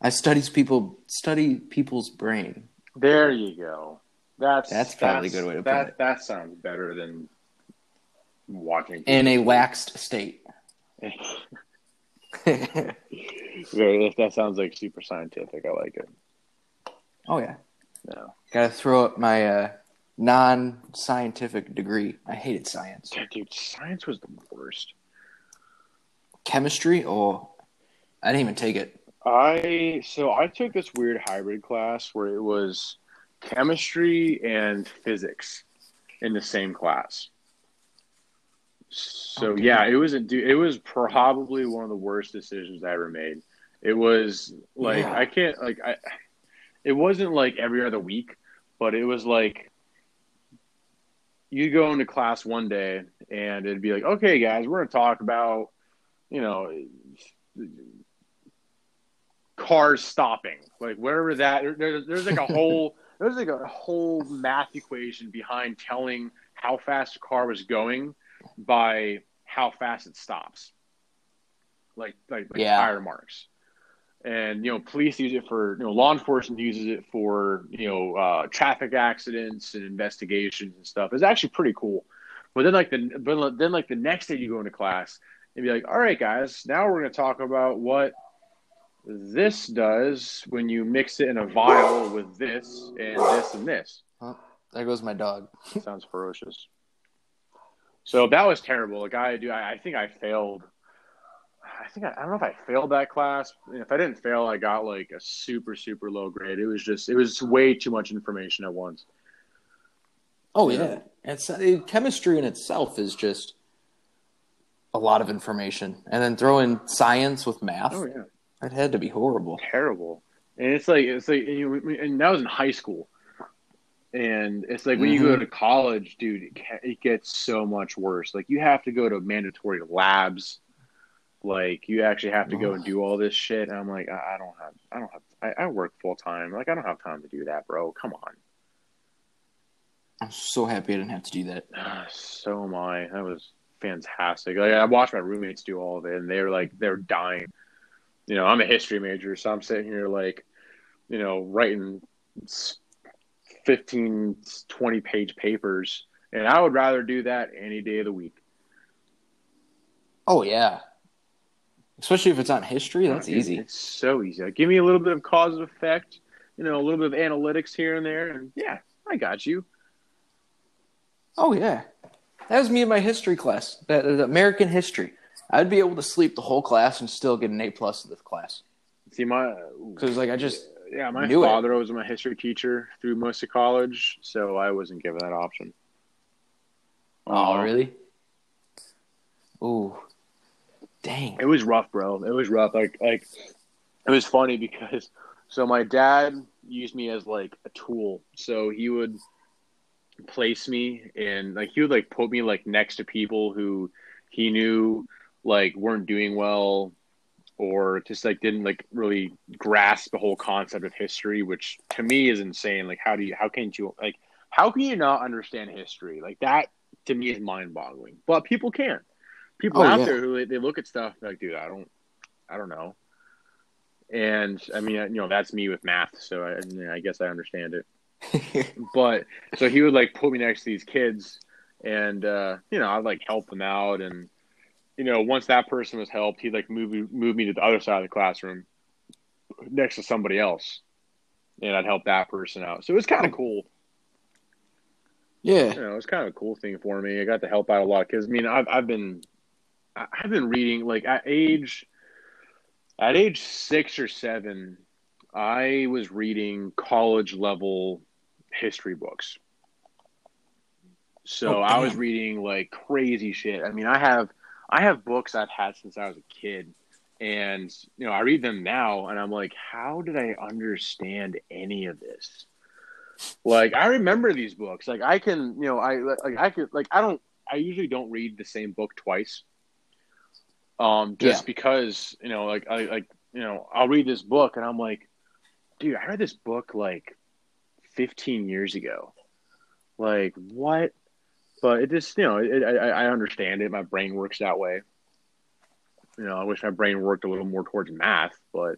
I studies people study people's brain. There you go. That's That's probably a good way to put that, it. That sounds better than watching In a waxed state. That sounds like super scientific. I like it. oh yeah. No. Gotta throw up my uh, non scientific degree. I hated science. Yeah, dude, science was the worst. Chemistry? Oh I didn't even take it. I so I took this weird hybrid class where it was chemistry and physics in the same class. So Okay. yeah, it was a it was probably one of the worst decisions I ever made. It was like Yeah. I can't like I it wasn't like every other week, but it was like you go into class one day and it'd be like, okay, guys, we're going to talk about, you know, cars stopping, like wherever that. There, there's like a whole there's like a whole math equation behind telling how fast a car was going by how fast it stops, like like, like Yeah. tire marks. And you know, police use it for you know, law enforcement uses it for you know, uh, traffic accidents and investigations and stuff. It's actually pretty cool. But then like the but then like the next day you go into class and be like, all right, guys, now we're going to talk about what this does when you mix it in a vial with this and this and this. There goes my dog. Sounds ferocious. So that was terrible. Like I do, I, I think I failed. I think I, I don't know if I failed that class. If I didn't fail, I got like a super super low grade. It was just it was way too much information at once. Oh yeah, it's uh, chemistry in itself is just a lot of information, and then throw in science with math. Oh yeah, It had to be horrible. terrible. And it's like it's like you and that was in high school. And it's like when you go Mhm. to college, dude, it, it gets so much worse. Like you have to go to mandatory labs. Like you actually have to go and do all this shit. And I'm like, I, I don't have, I don't have, I, I work full time. Like I don't have time to do that, bro. Come on. I'm so happy I didn't have to do that. so am I. That was fantastic. Like I watched my roommates do all of it, and they're like they're dying. You know, I'm a history major, so I'm sitting here like, you know, writing 15, 20 page papers, and I would rather do that any day of the week. Oh yeah, especially if it's on history. That's easy. It's so easy. Like, give me a little bit of cause and effect. You know, a little bit of analytics here and there, and yeah, I got you. Oh yeah, that was me in my history class. That, that American history. I'd be able to sleep the whole class and still get an A plus in this class. See my because like I just yeah my knew father it. was my history teacher through most of college, so I wasn't given that option. Oh Uh, really? Ooh, dang. It was rough, bro. It was rough. Like like it was funny because so my dad used me as like a tool. So he would place me and like he would like put me like next to people who he knew like weren't doing well or just like didn't like really grasp the whole concept of history, which to me is insane. Like how do you how can you like how can you not understand history? Like that to me is mind boggling. But people can. People Oh, out yeah. there who they look at stuff like, dude, I don't I don't know. And I mean, you know, that's me with math, so I, I I guess I understand it. But so he would like put me next to these kids, and uh, you know, I'd like help them out, and you know, once that person was helped, he'd like move me- move me to the other side of the classroom, next to somebody else, and I'd help that person out. So it was kind of cool. yeah. You know, it was kind of a cool thing for me. I got to help out a lot because. I mean, I've I've been I've been reading like at age at age six or seven, I was reading college level history books. So Oh, I was reading like crazy shit. I mean, I have I have books I've had since I was a kid, and you know, I read them now, and I'm like, how did I understand any of this? Like, I remember these books. Like, I can, you know, I like I could like I don't. I usually don't read the same book twice. Um, just Yeah. because you know, like I like you know, I'll read this book, and I'm like, dude, I read this book like 15 years ago. Like what? But it just, you know, it, I, I understand it. My brain works that way. You know, I wish my brain worked a little more towards math, but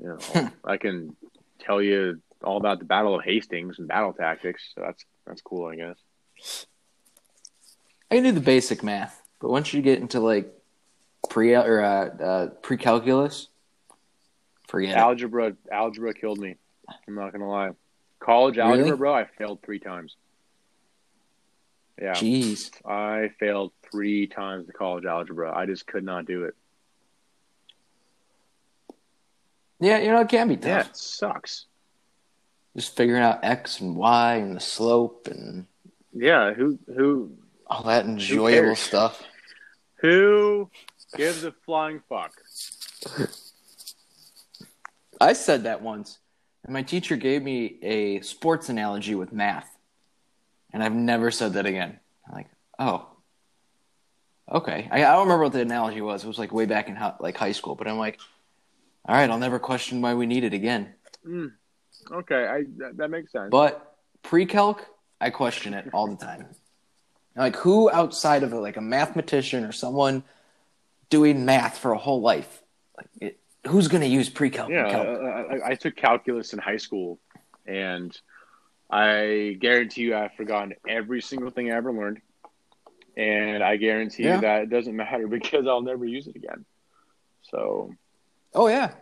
you know, I can tell you all about the Battle of Hastings and battle tactics. So that's that's cool, I guess. I can do the basic math, but once you get into like pre or uh, uh, pre calculus, forget it. Algebra, algebra killed me. I'm not gonna lie. College algebra, Really? bro, I failed three times. Yeah, Jeez. I failed three times the college algebra. I just could not do it. Yeah, you know it can be tough. Yeah, it sucks. Just figuring out x and y and the slope and Yeah, who who all that enjoyable stuff. who gives a flying fuck? I said that once, and my teacher gave me a sports analogy with math, and I've never said that again. I'm like, oh, okay. I, I don't remember what the analogy was. It was like way back in like high school, but I'm like, all right, I'll never question why we need it again. Mm, okay, I that, that makes sense. But pre-calc, I question it all the time. Like, who outside of like a mathematician or someone doing math for a whole life, like, it, who's going to use pre-calc? yeah, calc? uh, I, I took calculus in high school, and I guarantee you I've forgotten every single thing I ever learned, and I guarantee Yeah. you that it doesn't matter because I'll never use it again. So Oh yeah.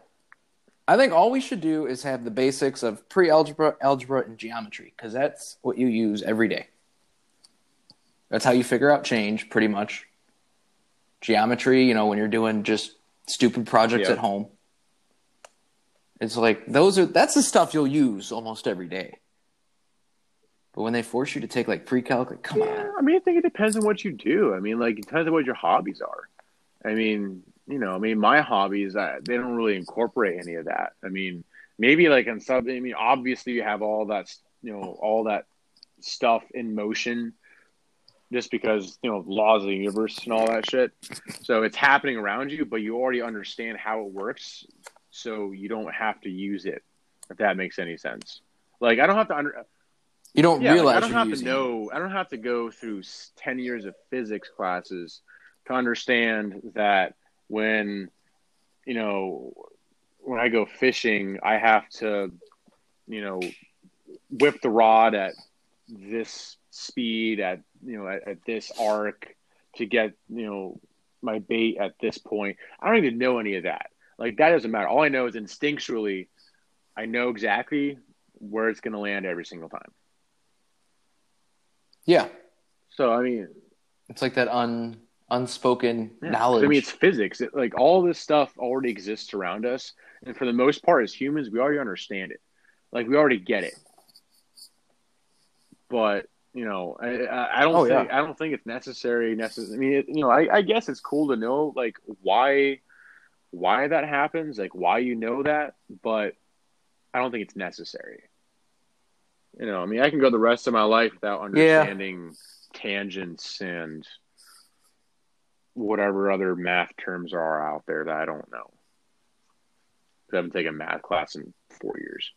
I think all we should do is have the basics of pre-algebra, algebra, and geometry because that's what you use every day. That's how you figure out change, pretty much. Geometry, you know, when you're doing just stupid projects Yeah. at home. It's like those are that's the stuff you'll use almost every day. But when they force you to take like pre-calc, like come Yeah, on. I mean, I think it depends on what you do. I mean, like, it depends on what your hobbies are. I mean, you know, I mean, my hobbies, uh, they don't really incorporate any of that. I mean, maybe like in something, I mean, obviously you have all that, you know, all that stuff in motion just because you know laws of the universe and all that shit. So it's happening around you, but you already understand how it works, so you don't have to use it. If that makes any sense. Like I don't have to under. You don't Yeah, like, realize I don't have to using it. know. I don't have to go through ten years of physics classes to understand that when you know when I go fishing, I have to you know whip the rod at this speed at you know at, at this arc to get you know my bait at this point. I don't even know any of that. Like that doesn't matter. All I know is instinctually, I know exactly where it's going to land every single time. Yeah, So I mean, it's like that un unspoken yeah. knowledge. I mean, it's physics. It, like all this stuff already exists around us, and for the most part, as humans, we already understand it. Like we already get it. But you know, I, I, don't Oh, think I don't think it's necessary. Necessary. I mean, it, you know, I, I guess it's cool to know like why why that happens, like why you know that, but I don't think it's necessary. You know, I mean, I can go the rest of my life without Yeah. understanding tangents and whatever other math terms are out there that I don't know. I haven't taken math class in four years.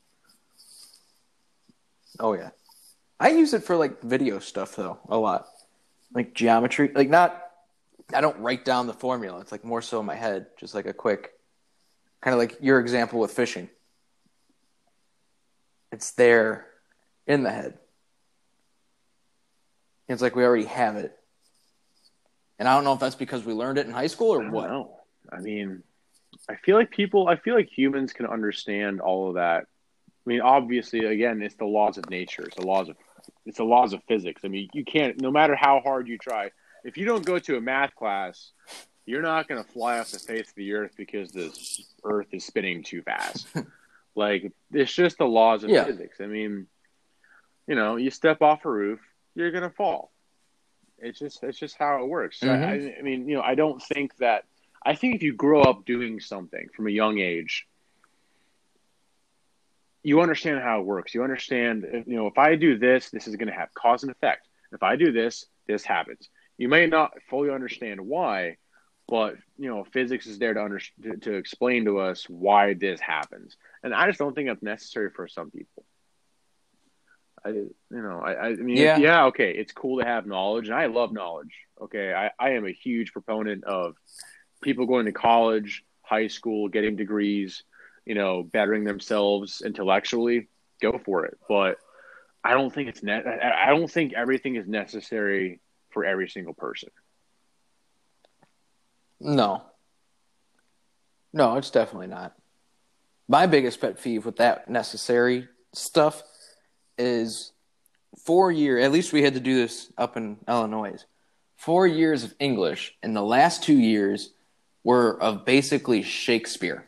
oh yeah, I use it for like video stuff though a lot, like geometry. Like not, I don't write down the formula. It's like more so in my head, just like a quick, kind of like your example with fishing. It's there in the head. It's like we already have it. And I don't know if that's because we learned it in high school or I what. know. I mean, I feel like people, I feel like humans can understand all of that. I mean, obviously, again, it's the laws of nature. It's the laws of, it's the laws of physics. I mean, you can't, no matter how hard you try, if you don't go to a math class, you're not going to fly off the face of the earth because the earth is spinning too fast. like, it's just the laws of Yeah. physics. I mean, you know, you step off a roof, you're going to fall. It's just, it's just how it works. Mhm. I, I mean, you know, I don't think that, I think if you grow up doing something from a young age, you understand how it works. You understand, if- you know, if I do this, this is going to have cause and effect. If I do this, this happens. You may not fully understand why, but you know, physics is there to under, to, to explain to us why this happens. And I just don't think that's necessary for some people. I, you know, I, I mean, Yeah. yeah. okay, it's cool to have knowledge, and I love knowledge. Okay, I, I am a huge proponent of people going to college, high school, getting degrees, you know, bettering themselves intellectually. Go for it, but I don't think it's net. I I don't think everything is necessary for every single person. No. No, it's definitely not. My biggest pet peeve with that necessary stuff is four year. At least we had to do this up in Illinois. Four years of English, and the last two years were of basically Shakespeare.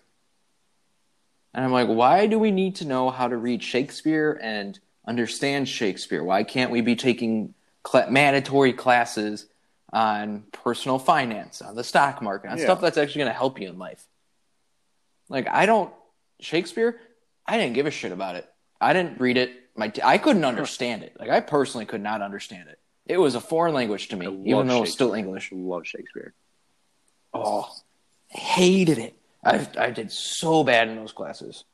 And I'm like, why do we need to know how to read Shakespeare and understand Shakespeare? Why can't we be taking cla mandatory classes on personal finance, on the stock market, on Yeah. stuff that's actually going to help you in life? Like, I don't Shakespeare. I didn't give a shit about it. I didn't read it. My I couldn't understand it. Like, I personally could not understand it. It was a foreign language to me, even though it's still English. I love Shakespeare. Oh, hated it. I I did so bad in those classes.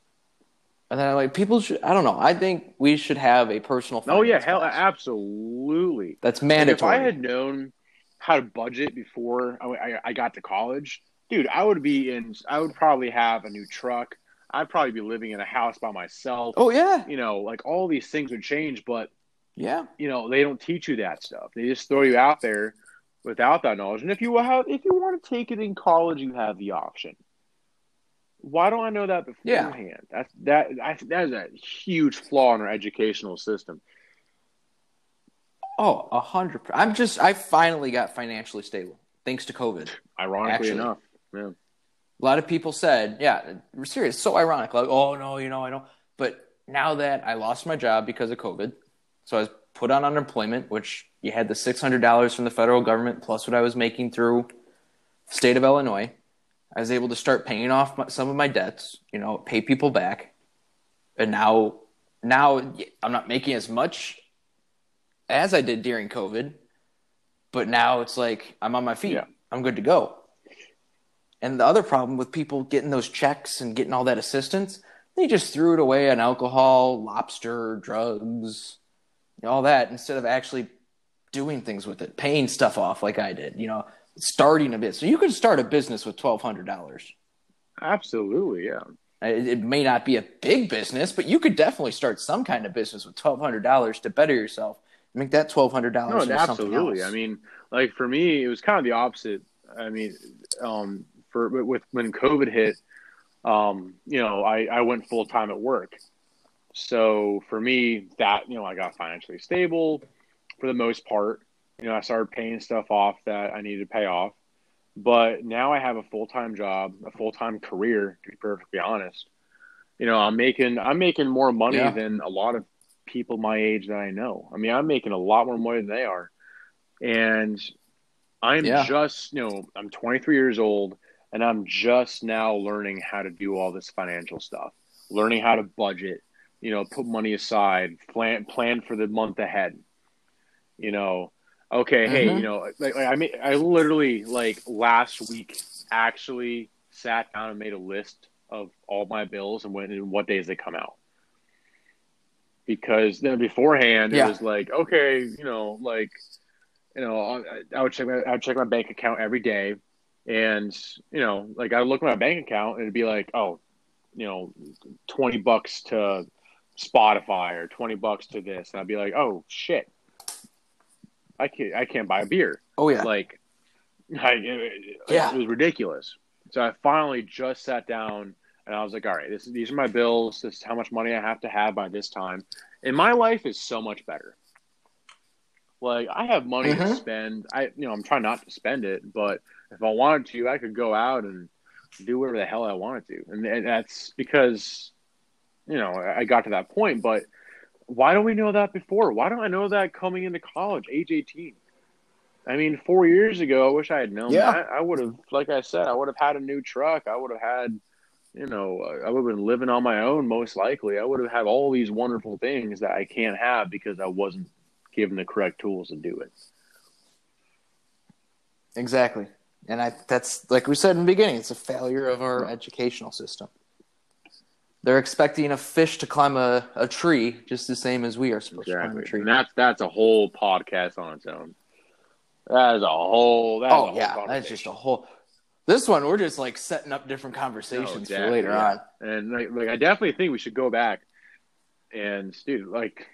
And then I like people should I don't know. I think we should have a personal Oh yeah, hell, class. absolutely. That's Like, mandatory. if I had known how to budget before I, I, I got to college, dude, I would be in. I would probably have a new truck. I'd probably be living in a house by myself. oh yeah. You know, like all these things would change, but Yeah. you know they don't teach you that stuff. They just throw you out there without that knowledge. And if you have, if you want to take it in college, you have the option. Why don't I know that Yeah. beforehand? That's that. I, that is a huge flaw in our educational system. Oh, a hundred. I'm just. I finally got financially stable thanks to COVID. Ironically Actually. enough, yeah. A lot of people said, "Yeah, we're serious." So ironic. Like, oh no, you know, I know. But now that I lost my job because of COVID, so I was put on unemployment, which you had the six hundred dollars from the federal government plus what I was making through state of Illinois. I was able to start paying off my, some of my debts. You know, pay people back, and now, now I'm not making as much as I did during COVID, but now it's like I'm on my feet. Yeah. I'm good to go. And the other problem with people getting those checks and getting all that assistance, they just threw it away on alcohol, lobster, drugs, all that instead of actually doing things with it, paying stuff off like I did, you know, starting a business. So you could start a business with twelve hundred dollars. Absolutely, yeah. It, it may not be a big business, but you could definitely start some kind of business with twelve hundred dollars to better yourself. Make that $1,200 No, dollars. absolutely. I mean, like for me, it was kind of the opposite. I mean, um, for with when COVID hit, um, you know, I I went full time at work. So for me, that you know, I got financially stable for the most part. You know, I started paying stuff off that I needed to pay off. But now I have a full time job, a full time career. To be perfectly honest, you know, I'm making I'm making more money Yeah. than a lot of people my age that I know. I mean, I'm making a lot more money than they are, and I'm Yeah. just you know I'm 23 years old, and I'm just now learning how to do all this financial stuff, learning how to budget, you know, put money aside, plan plan for the month ahead. You know, okay, hey, Mhm. you know, like, like I made, I literally like last week actually sat down and made a list of all my bills and when and what days they come out. Because then beforehand Yeah. it was like, okay, you know, like, you know, I, I would check my I would check my bank account every day, and you know, like I would look at my bank account and it'd be like, oh, you know, twenty bucks to Spotify or twenty bucks to this, and I'd be like, oh shit, I can't I can't buy a beer. oh yeah, Like, I, it, Yeah. it was ridiculous. So I finally just sat down and I was like, all right, this, these are my bills. This is how much money I have to have by this time. And my life is so much better. Like I have money to Mhm. spend. I, you know, I'm trying not to spend it, but if I wanted to, I could go out and do whatever the hell I wanted to. And, and that's because, you know, I got to that point. But why don't we know that before? Why don't I know that coming into college, age 18? I mean, four years ago, I wish I had known Yeah. that. I would have, like I said, I would have had a new truck. I would have had, you know, I would have been living on my own most likely. I would have had all these wonderful things that I can't have because I wasn't given the correct tools to do it. exactly. And I that's like we said in the beginning, it's a failure of our educational system. They're expecting a fish to climb a, a tree just the same as we are supposed to climb a tree. And that's that's a whole podcast on its own. That is a whole. That is a oh whole yeah, that's just a whole. This one we're just like setting up different conversations No, for later yeah. on. And like, like, I definitely think we should go back and, dude, like,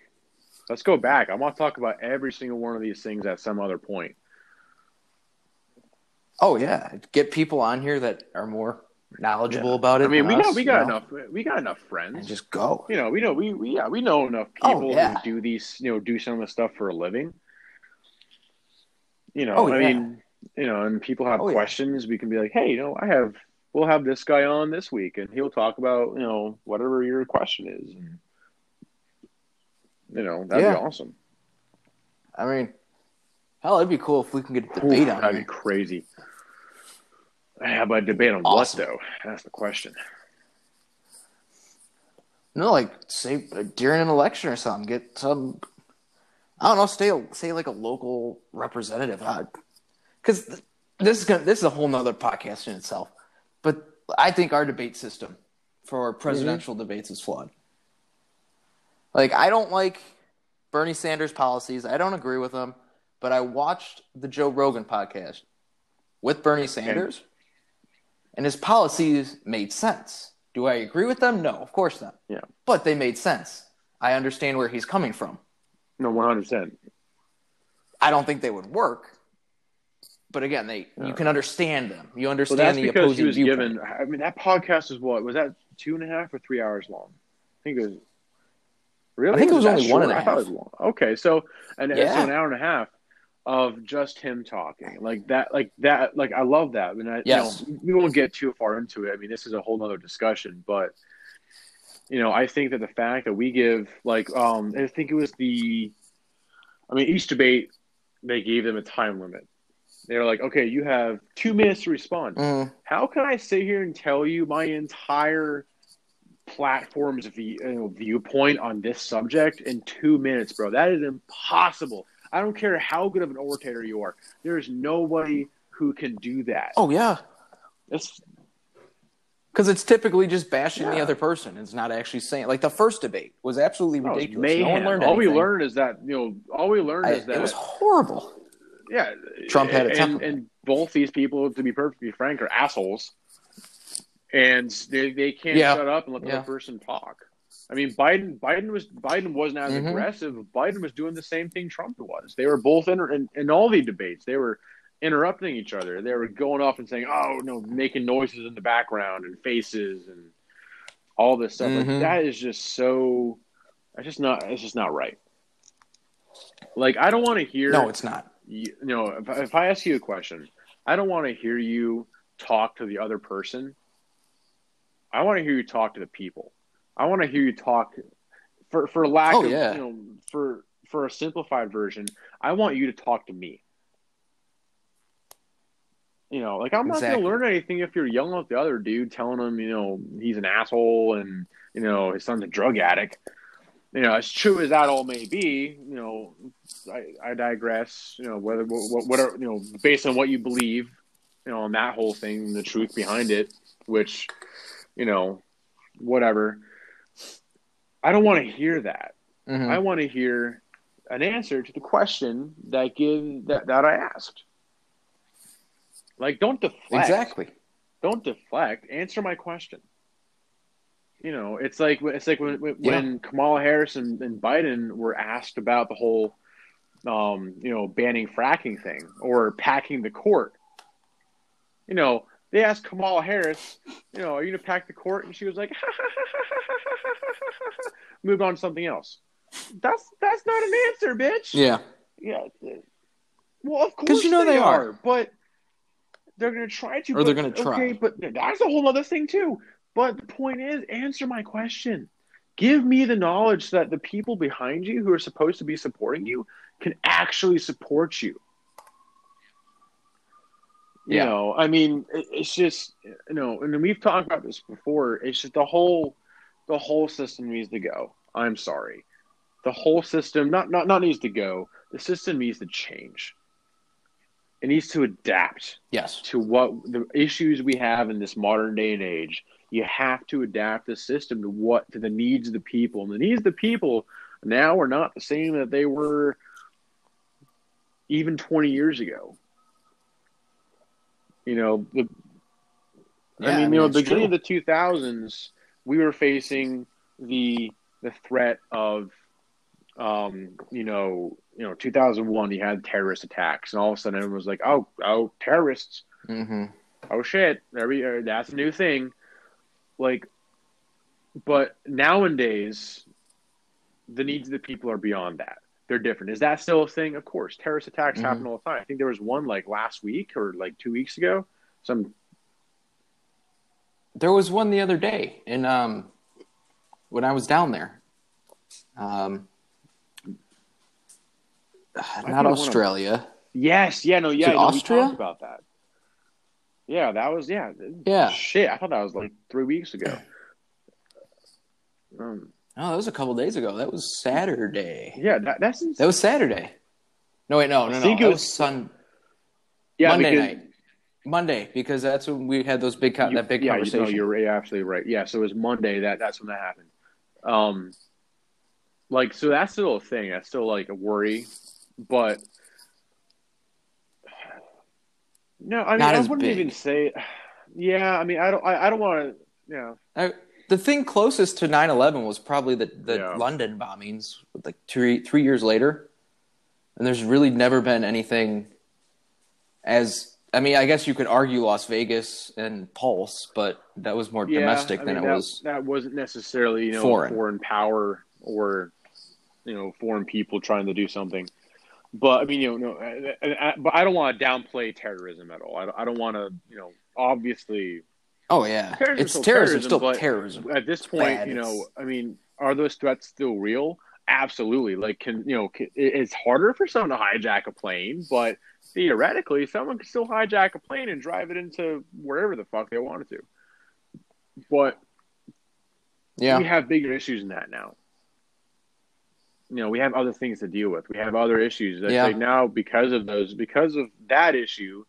let's go back. I want to talk about every single one of these things at some other point. Oh yeah, get people on here that are more knowledgeable Yeah. about it. I mean, we than got us, we got know? enough we got enough and friends. just go. you know, we know we, we yeah we know enough Oh, people yeah. who do these you know do some of the stuff for a living. You know, Oh, I yeah. mean, you know, and people have Oh, yeah. questions. We can be like, hey, you know, I have we'll have this guy on this week, and he'll talk about you know whatever your question is. And, you know, that'd Yeah. be awesome. I mean, hell, it'd be cool if we can get a Oof, debate on that'd be crazy. Yeah, but debate on Awesome. what though? That's the question. No, like say like, during an election or something, get some. I don't know. Stay say like a local representative, because this is gonna, this is a whole nother podcast in itself. But I think our debate system for presidential mm-hmm. debates is flawed. Like I don't like Bernie Sanders' policies. I don't agree with them. But I watched the Joe Rogan podcast with Bernie Sanders, and his policies made sense. Do I agree with them? No, of course not. Yeah. But they made sense. I understand where he's coming from. No, one hundred percent. I don't think they would work. But again, they Yeah. you can understand them. You understand Well, that's the because opposing he was viewpoint. given. I mean, that podcast was what was that two and a half or three hours long? I think it was. Really, I think it was that only one and a half. was. Okay, so and it's Yeah. an hour and a half of just him talking like that, like that, like I love that. I mean, I, Yes. you know, we won't get too far into it. I mean, this is a whole other discussion, but you know, I think that the fact that we give like, um, I think it was the, I mean, each debate they gave them a time limit. they're like, okay, you have two minutes to respond Mm, how can I sit here and tell you my entire platform's view, you know, viewpoint on this subject in two minutes, bro? That is impossible. I don't care how good of an orator you are. There's nobody who can do that. Oh yeah, because it's typically just bashing the other person. It's not actually saying like the first debate was absolutely no, ridiculous. No one learned all we learned is that you know all we learned I- is that it was horrible. yeah Trump had a and, and both these people, to be perfectly frank, are assholes, and they they can't Yeah. shut up and let the Yeah. other person talk. I mean, Biden Biden was Biden wasn't as Mhm. aggressive. Biden was doing the same thing Trump was. They were both in, in in all the debates. They were interrupting each other. They were going off and saying, "Oh no," making noises in the background and faces and all this stuff. Mhm. Like that is just so. It's just not. It's just not right. Like I don't want to hear No, it's not. you, you know, if, if I ask you a question, I don't want to hear you talk to the other person. I want to hear you talk to the people. I want to hear you talk for for lack Oh, of yeah. you know for for a simplified version. I want you to talk to me. You know, like I'm not Exactly. going to learn anything if you're yelling at the other dude, telling him you know he's an asshole and you know his son's a drug addict. You know, as true as that all may be, you know, I, I digress. You know, whether what, whatever you know, based on what you believe, you know, on that whole thing, the truth behind it, which, you know, whatever. I don't want to hear that. Mhm. I want to hear an answer to the question that give that, that I asked. Like, don't deflect. Exactly. Don't deflect. Answer my question. You know, it's like it's like when when, Yeah. when Kamala Harris and, and Biden were asked about the whole, um, you know, banning fracking thing or packing the court. You know, they asked Kamala Harris, you know, are you gonna pack the court? And she was like, moved on to something else. That's that's not an answer, bitch. Yeah. Yeah. Well, of course you know they, they are. are. but they're going to try to. Or they're gonna try. Okay, but that's a whole other thing too. But the point is, answer my question. Give me the knowledge that the people behind you who are supposed to be supporting you can actually support you. You Yeah. know, I mean, it's just you know, and we've talked about this before. It's just the whole, the whole system needs to go. I'm sorry, the whole system not not not needs to go. The system needs to change. It needs to adapt Yes. to what the issues we have in this modern day and age. You have to adapt the system to what to the needs of the people, and the needs of the people now are not the same that they were even 20 years ago. You know, the Yeah, I mean, you know, it's beginning true. of the 2000s, we were facing the the threat of, um, you know, you know, 2001. You had terrorist attacks, and all of a sudden, everyone was like, "Oh, oh, terrorists! hmm Oh shit! We, uh, that's a new thing." Like, but nowadays, the needs of the people are beyond that. They're different. Is that still a thing? Of course, terrorist attacks Mhm. happen all the time. I think there was one like last week or like two weeks ago. Some There was one the other day and um when I was down there. Um I not think one of- Australia. Yes, yeah, no, yeah, it no, we Austria? about that. Yeah, that was yeah. Yeah. Shit, I thought that was like three weeks ago. Um, Oh, that was a couple days ago. That was Saturday. yeah, that, that's That was Saturday. No, wait, no, no, no. it that was- was Sun yeah, Monday because night. Monday because that's when we had those big you- that big yeah, conversation. You know, you're, you're absolutely right. Yeah, so it was Monday that that's when that happened. Um, like so that's still a thing. That's still like a worry, but no, I mean I wouldn't big. even say. Yeah, I mean I don't. I, I don't want to. Yeah. I- the thing closest to 9-11 was probably the, the Yeah. London bombings, like three three years later, and there's really never been anything as. I mean, I guess you could argue Las Vegas and Pulse, but that was more Yeah, domestic I than mean, it that, was. That wasn't necessarily you know foreign. foreign power or you know foreign people trying to do something. But I mean, you know, no, I, I, but I don't want to downplay terrorism at all. I don't, I don't want to, you know, obviously Oh yeah, Terrorism it's still terrorism, still terrorism. at this point, bad. you know, I mean, are those threats still real? Absolutely. Like, can you know, can, it's harder for someone to hijack a plane, but theoretically, someone can still hijack a plane and drive it into wherever the fuck they wanted to. But Yeah, we have bigger issues than that now. you know, we have other things to deal with. We have other issues. That's Yeah. like now because of those, because of that issue,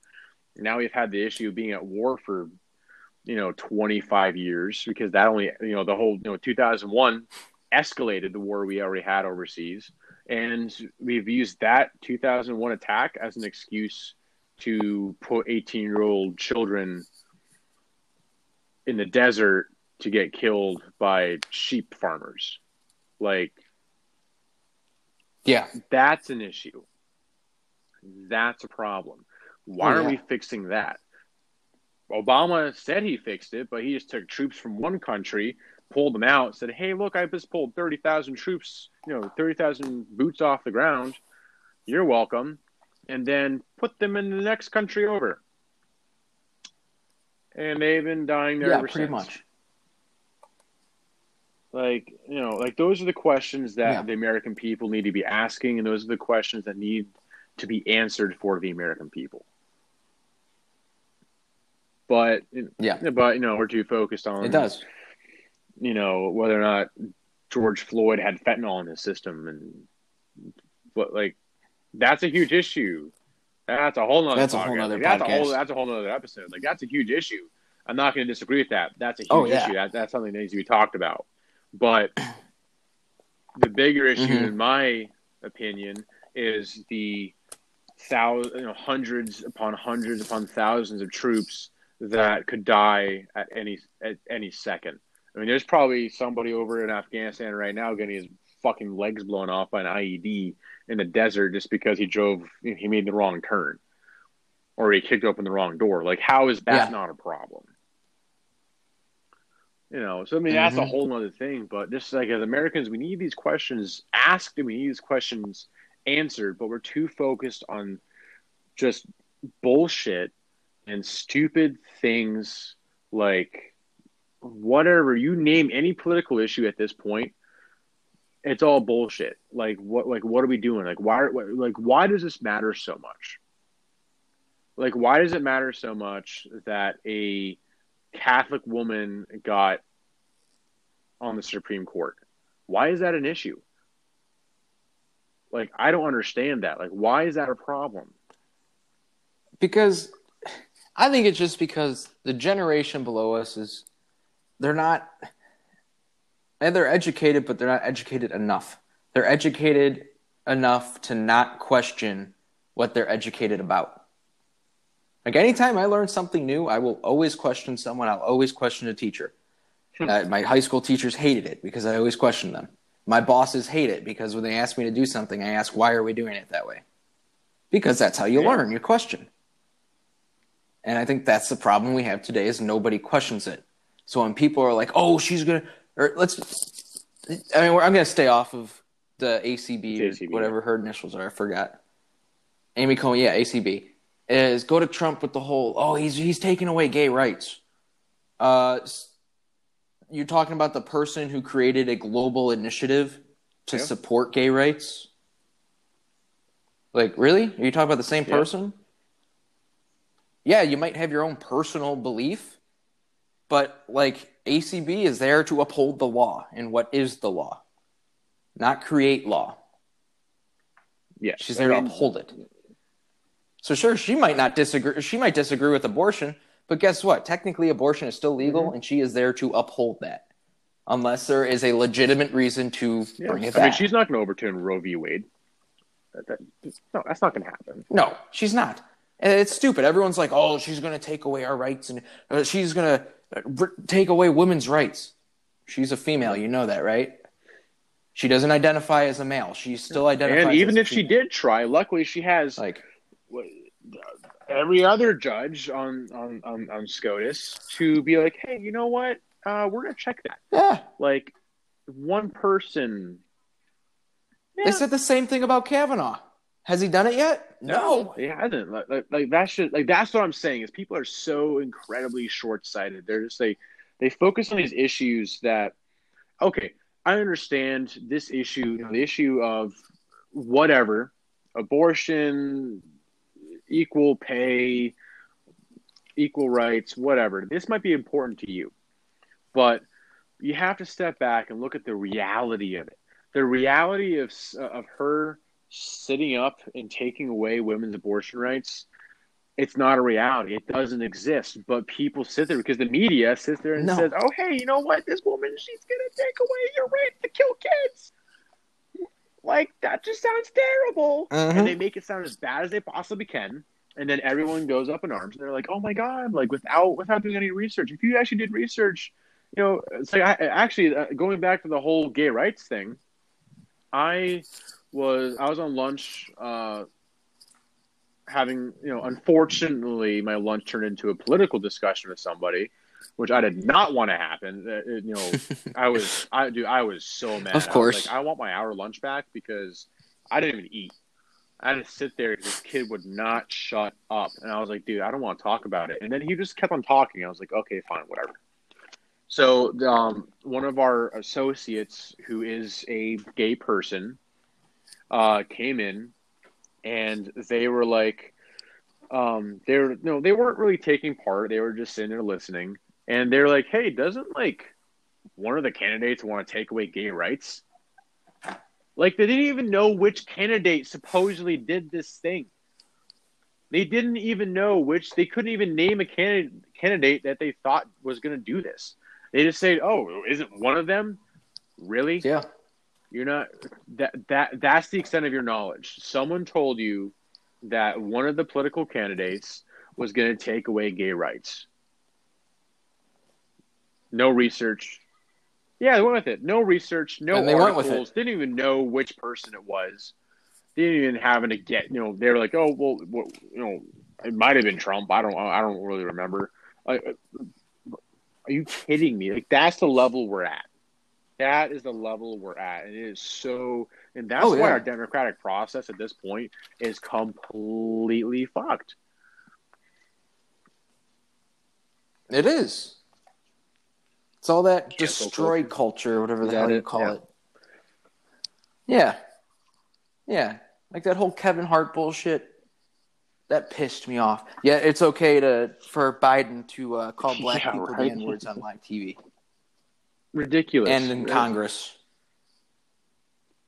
now we've had the issue of being at war for, you know, 25 years because that only, you know, the whole, you know, 2001 escalated the war we already had overseas. And we've used that 2001 attack as an excuse to put 18 year old children in the desert to get killed by sheep farmers. Like, Yeah. that's an issue. That's a problem. Why Oh, aren't we fixing that? Obama said he fixed it, but he just took troops from one country, pulled them out, said, "Hey, look, I just pulled thirty thousand troops, you know, thirty thousand boots off the ground. You're welcome," and then put them in the next country over. And they've been dying there Yeah, ever pretty since. much. Like, you know, like those are the questions that Yeah. the American people need to be asking, and those are the questions that need to be answered for the American people. But, Yeah. but you know, we're too focused on It does. you know, whether or not George Floyd had fentanyl in his system, and but like that's a huge issue. That's a whole nother. That's a whole podcast. nother Like, that's a whole. podcast. That's a whole nother episode. Like that's a huge issue. I'm not going to disagree with that. That's a huge Oh, yeah. issue. That, that's something that needs to be talked about. But the bigger issue, Mhm. in my opinion, is the thousands, you know, hundreds upon hundreds upon thousands of troops that could die at any at any second. I mean, there's probably somebody over in Afghanistan right now getting his fucking legs blown off by an IED in the desert just because he drove, he made the wrong turn, or he kicked open the wrong door. Like, how is that Yeah. not a problem? You know, so I mean that's a Mhm. whole other thing. But just like as Americans, we need these questions asked and we need these questions answered. But we're too focused on just bullshit and stupid things like whatever you name any political issue at this point it's all bullshit. Like what like what are we doing? Like why like why does this matter so much? Like why does it matter so much that a catholic woman got on the supreme court? Why is that an issue? Like i don't understand that. Like why is that a problem? Because I think it's just because the generation below us is they're not and they're educated, but they're not educated enough. They're educated enough to not question what they're educated about. Like anytime I learn something new, I will always question someone. I'll always question a teacher. Uh, my high school teachers hated it because I always questioned them. My bosses hate it because when they ask me to do something, I ask, why are we doing it that way? Because that's how you Yeah. learn. You question. And I think that's the problem we have today is nobody questions it. So when people are like, "Oh, she's gonna," or let's, I mean, I'm gonna stay off of the ACB, ACB, whatever her initials are. I forgot. Amy Coney, yeah, ACB is go to Trump with the whole, "Oh, he's he's taking away gay rights." Uh, you're talking about the person who created a global initiative to Yeah. support gay rights. Like, really? Are you talking about the same Yeah. person? Yeah, you might have your own personal belief, but like ACB is there to uphold the law and what is the law, not create law. yeah She's there to uphold it. So sure, she might not disagree. She might disagree with abortion, but guess what? Technically, abortion is still legal, Mm-hmm. and she is there to uphold that, unless there is a legitimate reason to Yeah. bring it I mean, back. she's not going to overturn Roe v. Wade. That, that, no, that's not going to happen. No, she's not. And it's stupid. Everyone's like, "Oh, she's going to take away our rights and uh, she's going to take away women's rights." She's a female, you know that, right? She doesn't identify as a male. She still identifies. And even if she did try, luckily she has like, every other judge on on on, on SCOTUS to be like, hey, you know what? Uh, we're going to check that. yeah, Like one person. they said the same thing about Kavanaugh. Has he done it yet? No. he hasn't. Like, like, like that should like that's what I'm saying is people are so incredibly short sighted. They're just like they focus on these issues that okay, I understand this issue, you know, the issue of whatever abortion, equal pay, equal rights, whatever. This might be important to you, but you have to step back and look at the reality of it. the reality of of her sitting up and taking away women's abortion rights it's not a reality. It doesn't exist. But people sit there because the media sits there and no. says, "Oh, hey, you know what? This woman, she's gonna take away your right to kill kids." Like that just sounds terrible, uh-huh. and they make it sound as bad as they possibly can. And then everyone goes up in arms, and they're like, "Oh my god!" Like without without doing any research. If you actually did research, you know, it's like I, actually uh, going back to the whole gay rights thing. I was I was on lunch uh, having, you know, unfortunately, my lunch turned into a political discussion with somebody, which I did not want to happen. It, uh, uh, you know, I was, I do, I was so mad. Of course, I, like, I want my hour lunch back because I didn't even eat. I had to sit there. This kid would not shut up, and I was like, "Dude, I don't want to talk about it." And then he just kept on talking. I was like, "Okay, fine, whatever." So, um, one of our associates, who is a gay person, uh, came in and they were like, um, they were no, they weren't really taking part. They were just sitting there listening, and they're like, "Hey, doesn't like one of the candidates want to take away gay rights?" Like they didn't even know which candidate supposedly did this thing. They didn't even know which. They couldn't even name a candidate candidate that they thought was going to do this. They just said, "Oh, isn't one of them?" Really? Yeah. You're not that that that's the extent of your knowledge. Someone told you that one of the political candidates was going to take away gay rights. No research. Yeah, they went with it. No research, no and they articles. Went with it. Didn't even know which person it was. They Didn't even having to get. You know, they were like, "Oh, well, well you know, it might have been Trump. I don't. I don't really remember." are you kidding me? Like that's the level we're at. That is the level we're at, and it is so. And that's oh, yeah. why our democratic process at this point is completely fucked. It is. It's all that destroy culture, whatever the hell you call yeah. it. Yeah. Yeah. Like that whole Kevin Hart bullshit. That pissed me off. Yeah, it's okay to for Biden to uh, call black yeah, people right. the N words on live TV ridiculous. And in Congress.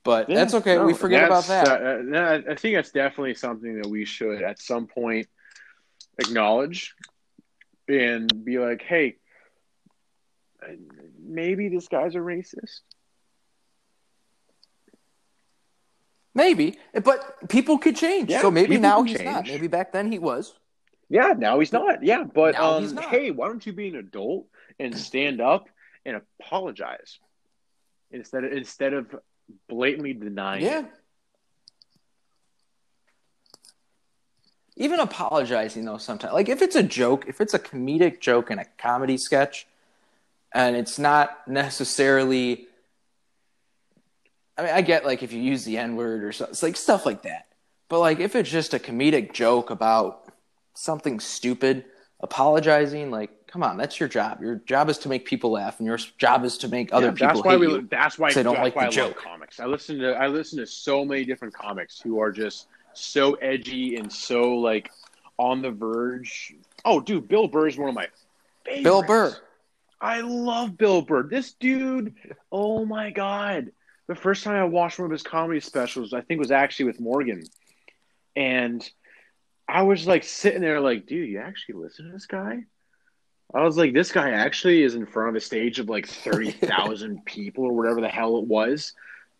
But yeah, that's okay. No, we forget about that. Uh, I think that's definitely something that we should at some point acknowledge and be like, hey, maybe this guy's a racist. Maybe, but people could change. Yeah, so maybe now he's change. not. Maybe back then he was. Yeah, now he's not. Yeah, but um, hey, why don't you be an adult and stand up and apologize instead of instead of blatantly denying yeah. It. Even apologizing though sometimes like if it's a joke, if it's a comedic joke in a comedy sketch and it's not necessarily I mean I get like if you use the N-word or something it's like stuff like that. But like if it's just a comedic joke about something stupid, apologizing like come on, that's your job. Your job is to make people laugh, and your job is to make other yeah, people that's why we, you. That's why they don't like the joke. comics. I listen to I listen to so many different comics who are just so edgy and so like on the verge. Oh, dude, Bill Burr is one of my favorites. Bill Burr. I love Bill Burr. This dude, oh my god. The first time I watched one of his comedy specials, I think was actually with Morgan. And I was like sitting there like, dude, you actually listen to this guy? I was like, this guy actually is in front of a stage of like 30,000 people or whatever the hell it was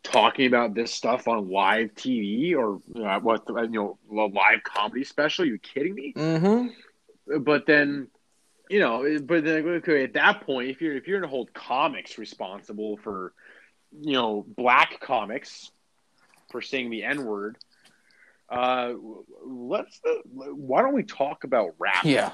talking about this stuff on live TV or uh, what, you know, a live comedy special. Are you kidding me? Mm-hmm. But then, you know, but then okay, at that point, if you're, if you're going to hold comics responsible for, you know, black comics for saying the N word, uh, let's, uh, why don't we talk about rap? Yeah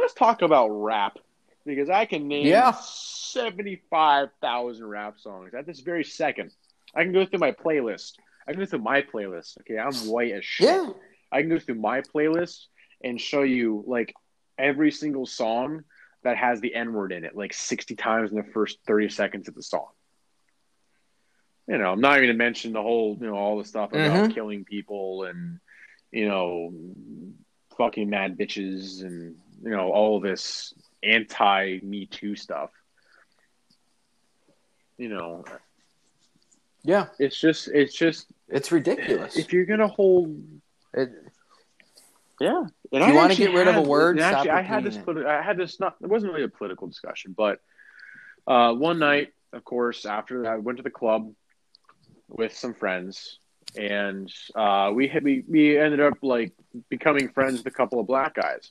let's talk about rap because I can name yeah. 75,000 rap songs at this very second. I can go through my playlist. I can go through my playlist. Okay, I'm white as shit. Yeah. I can go through my playlist and show you like every single song that has the N word in it, like 60 times in the first 30 seconds of the song. You know, I'm not even going to mention the whole, you know, all the stuff about mm-hmm. killing people and, you know, fucking mad bitches and you know all this anti Me Too stuff. You know, Yeah, It's just it's just it's ridiculous. if you're gonna hold It, Yeah, and you wanna get rid of a word, actually, I had this. politi- I had this. Not. It wasn't really a political discussion, but uh, one night, of course, after that, I went to the club with some friends, and uh, we had we we ended up like becoming friends with a couple of black guys,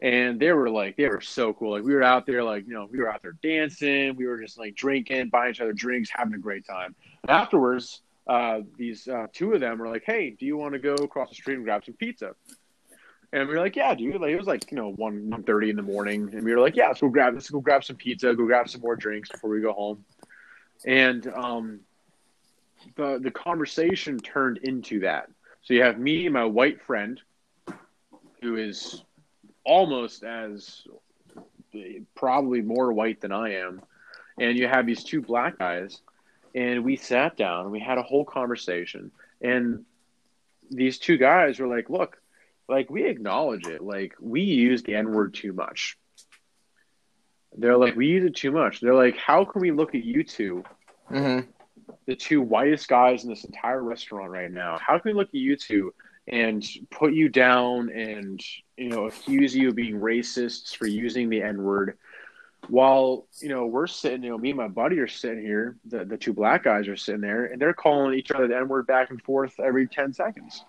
and they were like they were so cool. Like we were out there, like you know, we were out there dancing, we were just like drinking, buying each other drinks, having a great time. And afterwards, uh, these uh, two of them were like, "Hey, do you want to go across the street and grab some pizza?" And we were like, "Yeah, dude." Like it was like you know one one thirty in the morning, and we were like, "Yeah, let's go grab let's go grab some pizza, go grab some more drinks before we go home." And um, the the conversation turned into that. So you have me and my white friend, who is almost as probably more white than I am, and you have these two black guys, and we sat down and we had a whole conversation, and these two guys were like, "Look." like we acknowledge it. Like we use the N word too much. They're like, we use it too much. They're like, how can we look at you two, hmm the two whitest guys in this entire restaurant right now? How can we look at you two and put you down and you know accuse you of being racists for using the N word? While you know we're sitting, you know, me and my buddy are sitting here. The the two black guys are sitting there, and they're calling each other the N word back and forth every ten seconds.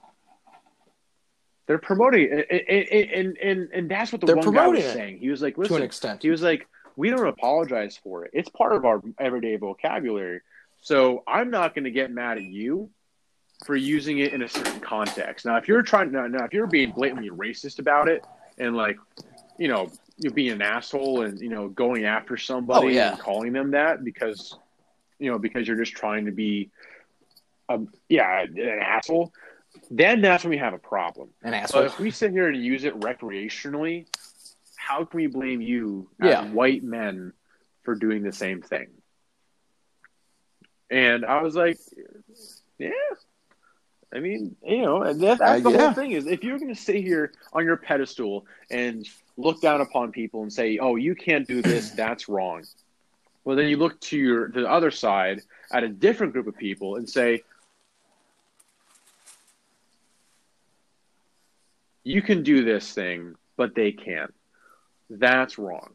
They're promoting and and and, and that's what the They're one guy was it. saying. He was like, to "Listen, an extent. he was like, we don't apologize for it. It's part of our everyday vocabulary. So I'm not going to get mad at you for using it in a certain context. Now, if you're trying, now, now if you're being blatantly racist about it and like, you know, you're being an asshole and you know going after somebody Oh, yeah. and calling them that because, you know, because you're just trying to be, um, yeah, an asshole. Then that's when we have a problem. An But asshole. if we sit here and use it recreationally, how can we blame you as Yeah. white men for doing the same thing? And I was like, yeah. I mean, you know, and that, that's Uh, the yeah. whole thing is if you're going to sit here on your pedestal and look down upon people and say, "Oh, you can't do this. That's wrong." Well, then you look to your to the other side at a different group of people and say, "You can do this thing, but they can't." That's wrong.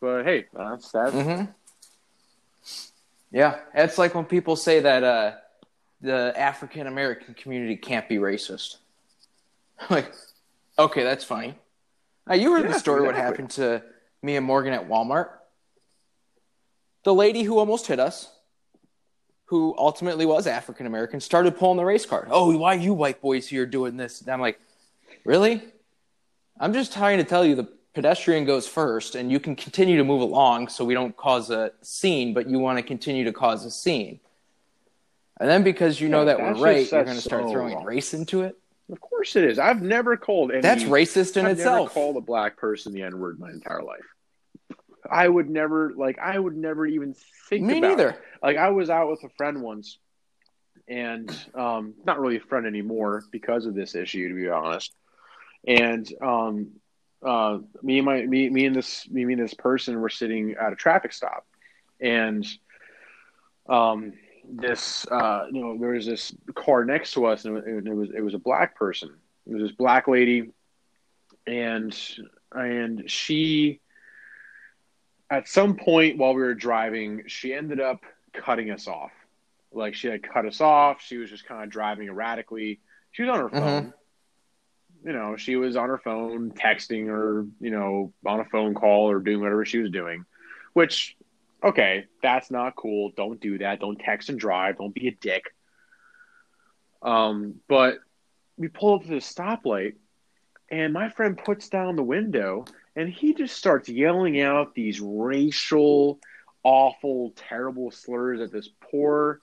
But hey, that's that's hmm Yeah, it's like when people say that uh, the African American community can't be racist. like, okay, that's funny. Now, you heard Yeah, the story what happened to me and Morgan at Walmart. The lady who almost hit us, who ultimately was African American, started pulling the race card. Oh, why you white boys here doing this? And I'm like, really? I'm just trying to tell you the pedestrian goes first, and you can continue to move along so we don't cause a scene, but you want to continue to cause a scene. And then because you know that that's we're right, you're going to start so throwing wrong. race into it. Of course it is. I've never called any. That's racist in I've never itself. called a black person the N word my entire life. I would never like. I would never even think. Me neither. It. Like I was out with a friend once, and um, not really a friend anymore because of this issue, to be honest. And um, uh, me and my me me and this me and this person were sitting at a traffic stop, and um, this uh, you know there was this car next to us, and it, it was it was a black person. It was this black lady, and and she at some point while we were driving, she ended up cutting us off. Like she had cut us off. She was just kind of driving erratically. She was on her Mhm. phone. You know, she was on her phone texting or, you know, on a phone call or doing whatever she was doing, which, okay, that's not cool. Don't do that. Don't text and drive. Don't be a dick. Um, but we pull up to the stoplight and my friend puts down the window and he just starts yelling out these racial, awful, terrible slurs at this poor,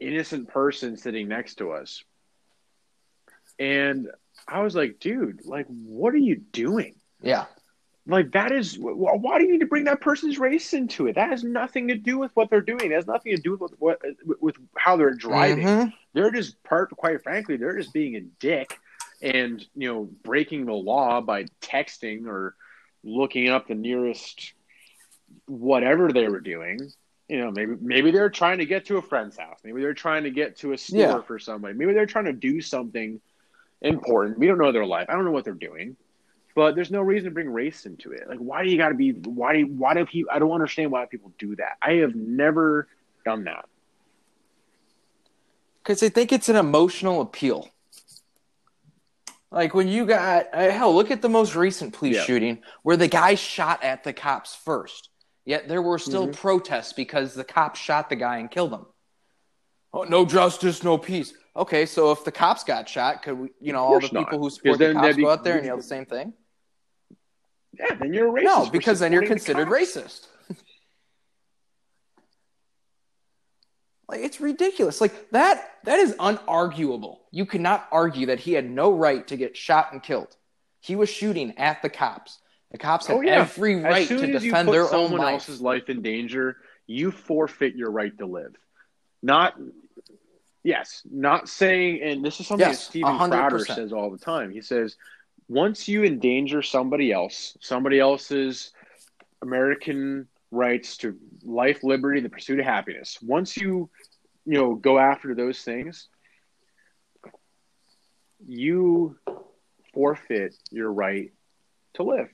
innocent person sitting next to us. And I was like, dude, like, what are you doing? Yeah. Like, that is, why do you need to bring that person's race into it? That has nothing to do with what they're doing. It has nothing to do with what, with how they're driving Mhm. they're just part quite frankly they're just being a dick and you know breaking the law by texting or looking up the nearest whatever they were doing You know, maybe maybe they're trying to get to a friend's house. Maybe they're trying to get to a store Yeah. for somebody. Maybe they're trying to do something important. We don't know their life. I don't know what they're doing. But there's no reason to bring race into it. Like, why do you got to be? Why? do- Why do people? I don't understand why people do that. I have never done that. because I think it's an emotional appeal. Like when you got uh, hell, look at the most recent police Yeah. shooting where the guy shot at the cops first. Yet there were still Mhm. protests because the cops shot the guy and killed him. Oh, no justice, no peace. Okay, so if the cops got shot, could we, you know, all the not. people who support the cops be- go out there and yell the same thing? Yeah, then you're a racist. No, because then you're supporting the considered racist. like it's ridiculous. Like that that is unarguable. You cannot argue that he had no right to get shot and killed. He was shooting at the cops. The cops had Oh, yeah. every right to defend their own someone life. else's life in danger, you forfeit your right to live. Not, yes, not saying, and this is something Yes, that Steven 100%. Crowder says all the time. He says, once you endanger somebody else, somebody else's American rights to life, liberty, and the pursuit of happiness, once you, you know, go after those things, you forfeit your right to live.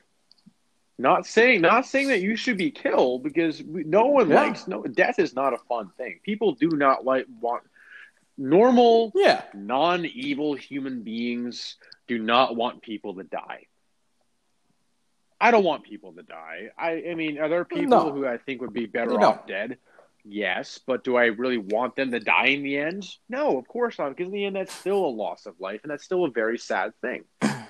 Not saying, not saying that you should be killed because we, no one Yeah. likes no death is not a fun thing. People do not like want normal, yeah. non-evil human beings do not want people to die. I don't want people to die. I, I mean, are there people No. who I think would be better You off dead? Yes, but do I really want them to die in the end? No, of course not, because in the end, that's still a loss of life, and that's still a very sad thing.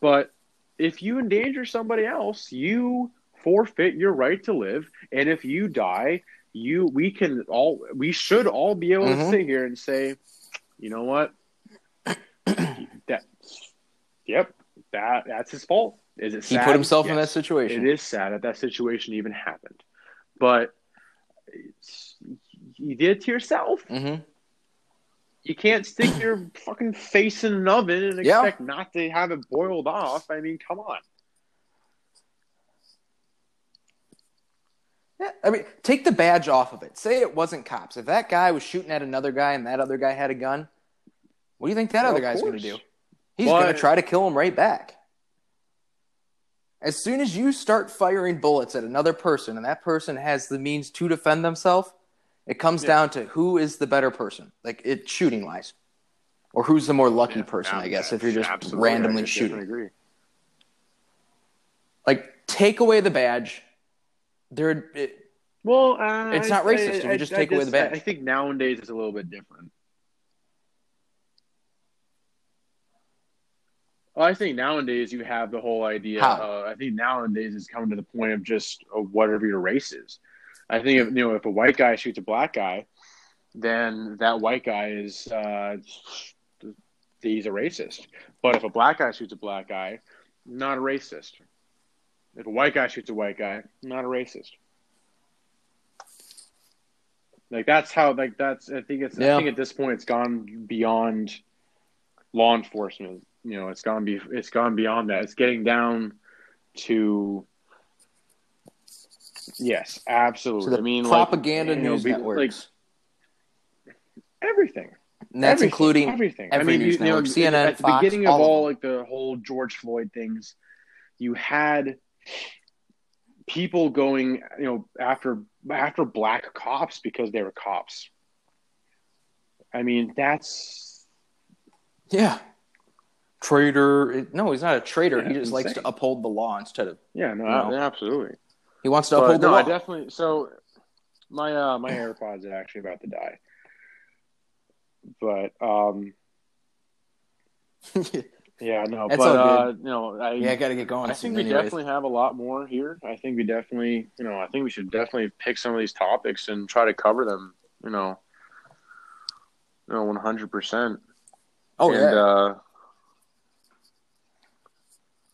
But if you endanger somebody else, you forfeit your right to live, and if you die, you we can all we should all be able to Mhm. sit here and say, you know what, yep, that that's his fault. Is it He sad? put himself in that situation. It is sad that that situation even happened, but you did it to yourself. Mm-hmm. You can't stick your fucking face in an oven and Yeah. expect not to have it boiled off. I mean, come on. Yeah, I mean, take the badge off of it. Say it wasn't cops. If that guy was shooting at another guy and that other guy had a gun, what do you think that Well, other guy's going to do? He's But- going to try to kill him right back. As soon as you start firing bullets at another person and that person has the means to defend themselves, it comes Yeah. down to who is the better person, like it shooting wise, or who's the more lucky Yeah, person, I guess, if you're just absolutely, randomly I shooting. definitely agree. Like, take away the badge. There, it, Well, uh, It's I- not racist I- if you I- just I take away the badge. I think nowadays it's a little bit different. Well, I think nowadays you have the whole idea. Uh, I think nowadays it's coming to the point of just uh, whatever your race is. I think if you know if a white guy shoots a black guy, then that white guy is uh, he's a racist. But if a black guy shoots a black guy, not a racist. If a white guy shoots a white guy, not a racist. Like that's how like that's I think it's Yeah. I think at this point it's gone beyond law enforcement. You know, it's gone be it's gone beyond that. It's getting down to yes, absolutely. I mean, like, propaganda you know, news networks. like everything. and that's Everything, including everything. every I mean, news you, you know, CNN, at the Fox, beginning of all of all like the whole George Floyd things, you had people going, you know, after after black cops because they were cops. I mean, that's Yeah. Traitor. No, he's not a traitor. Yeah, he just likes insane. to uphold the law instead of. yeah, no, absolutely. He wants to But uphold no, the I law. definitely. So my uh my AirPods are actually about to die, but um yeah, no, That's but uh you know, I yeah, I got to get going. I think we anyways. definitely have a lot more here. I think we definitely, you know, I think we should definitely pick some of these topics and try to cover them. You know, you know, one hundred percent. Oh and, yeah, uh,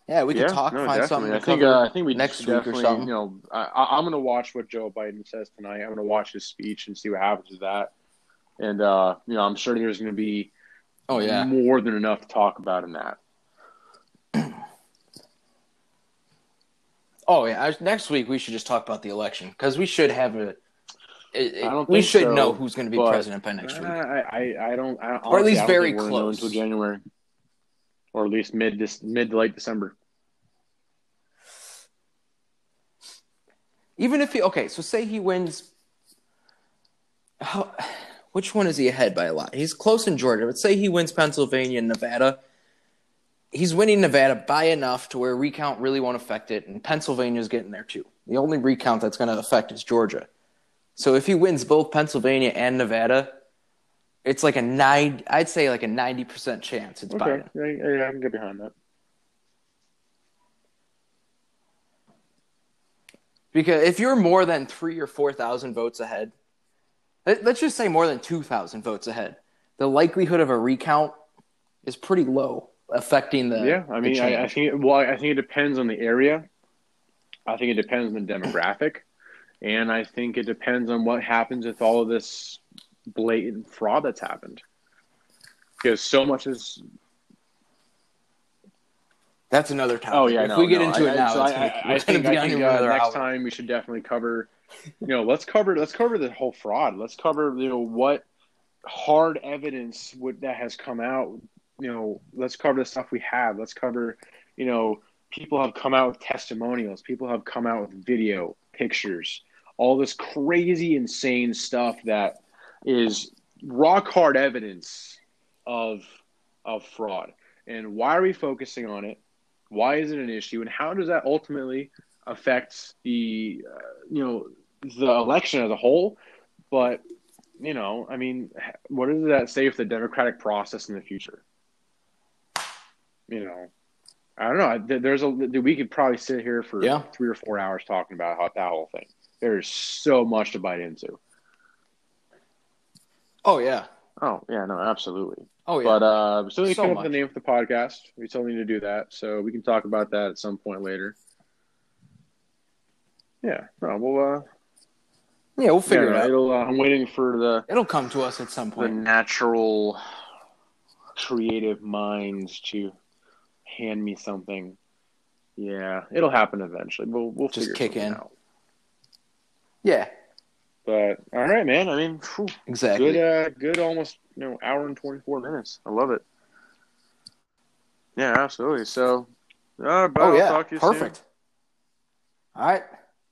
yeah. We yeah, can talk, no, find definitely. something to I think, uh, I think we next week or something. You know, I, I'm going to watch what Joe Biden says tonight. I'm going to watch his speech and see what happens with that. And uh, you know, I'm sure there's going to be oh yeah, more than enough to talk about in that. oh yeah. I- Next week we should just talk about the election because we should have a it- I don't we should so, know who's going to be president by next week. I, I, I don't. I, Or at least honestly, I don't very think we're gonna know close. until January, or at least mid this mid to late December. Even if he okay, so say he wins. How, which one is he ahead by a lot? He's close in Georgia, but say he wins Pennsylvania and Nevada. He's winning Nevada by enough to where recount really won't affect it, and Pennsylvania's getting there too. The only recount that's going to affect is Georgia. So if he wins both Pennsylvania and Nevada, it's like a nine. I'd say like a ninety percent chance it's Okay, Biden. yeah, yeah, I can get behind that. Because if you're more than three or four thousand votes ahead, let- let's just say more than two thousand votes ahead, the likelihood of a recount is pretty low, affecting the Yeah, I mean, I, I think it, well, I think it depends on the area. I think it depends on the demographic, and I think it depends on what happens with all of this blatant fraud that's happened. Because so much is. that's another topic. Oh yeah, if no, we get no, into I, it now, so it's I, gonna, I, I think, I think uh, next hour. time we should definitely cover. You know, let's cover let's cover the whole fraud. Let's cover you know what hard evidence would that has come out. You know, let's cover the stuff we have. Let's cover you know people have come out with testimonials. People have come out with video, pictures, all this crazy, insane stuff that is rock hard evidence of of fraud. And why are we focusing on it? Why is it an issue? And how does that ultimately affect the uh, you know the election as a whole? But you know, I mean, what does that say for the democratic process in the future? You know, I don't know. There's a we could probably sit here for Yeah. three or four hours talking about how, that whole thing. There's so much to bite into. Oh yeah, Oh yeah, no, absolutely. oh yeah. But uh, we still need to So come up with the name for the podcast. We still need to do that, so we can talk about that at some point later. Yeah, no, well, uh, yeah, we'll figure yeah, it out. It'll, uh, I'm waiting for the It'll come to us at some point. the natural, creative minds to hand me something. Yeah, it'll happen eventually. We'll we'll Just kick in. out. Yeah, But all right, man. I mean, phew, exactly. good, uh, good, almost you know, hour and twenty four minutes. I love it. Yeah, absolutely. So, all right, bud, oh I'll yeah, talk to you soon. perfect. All right.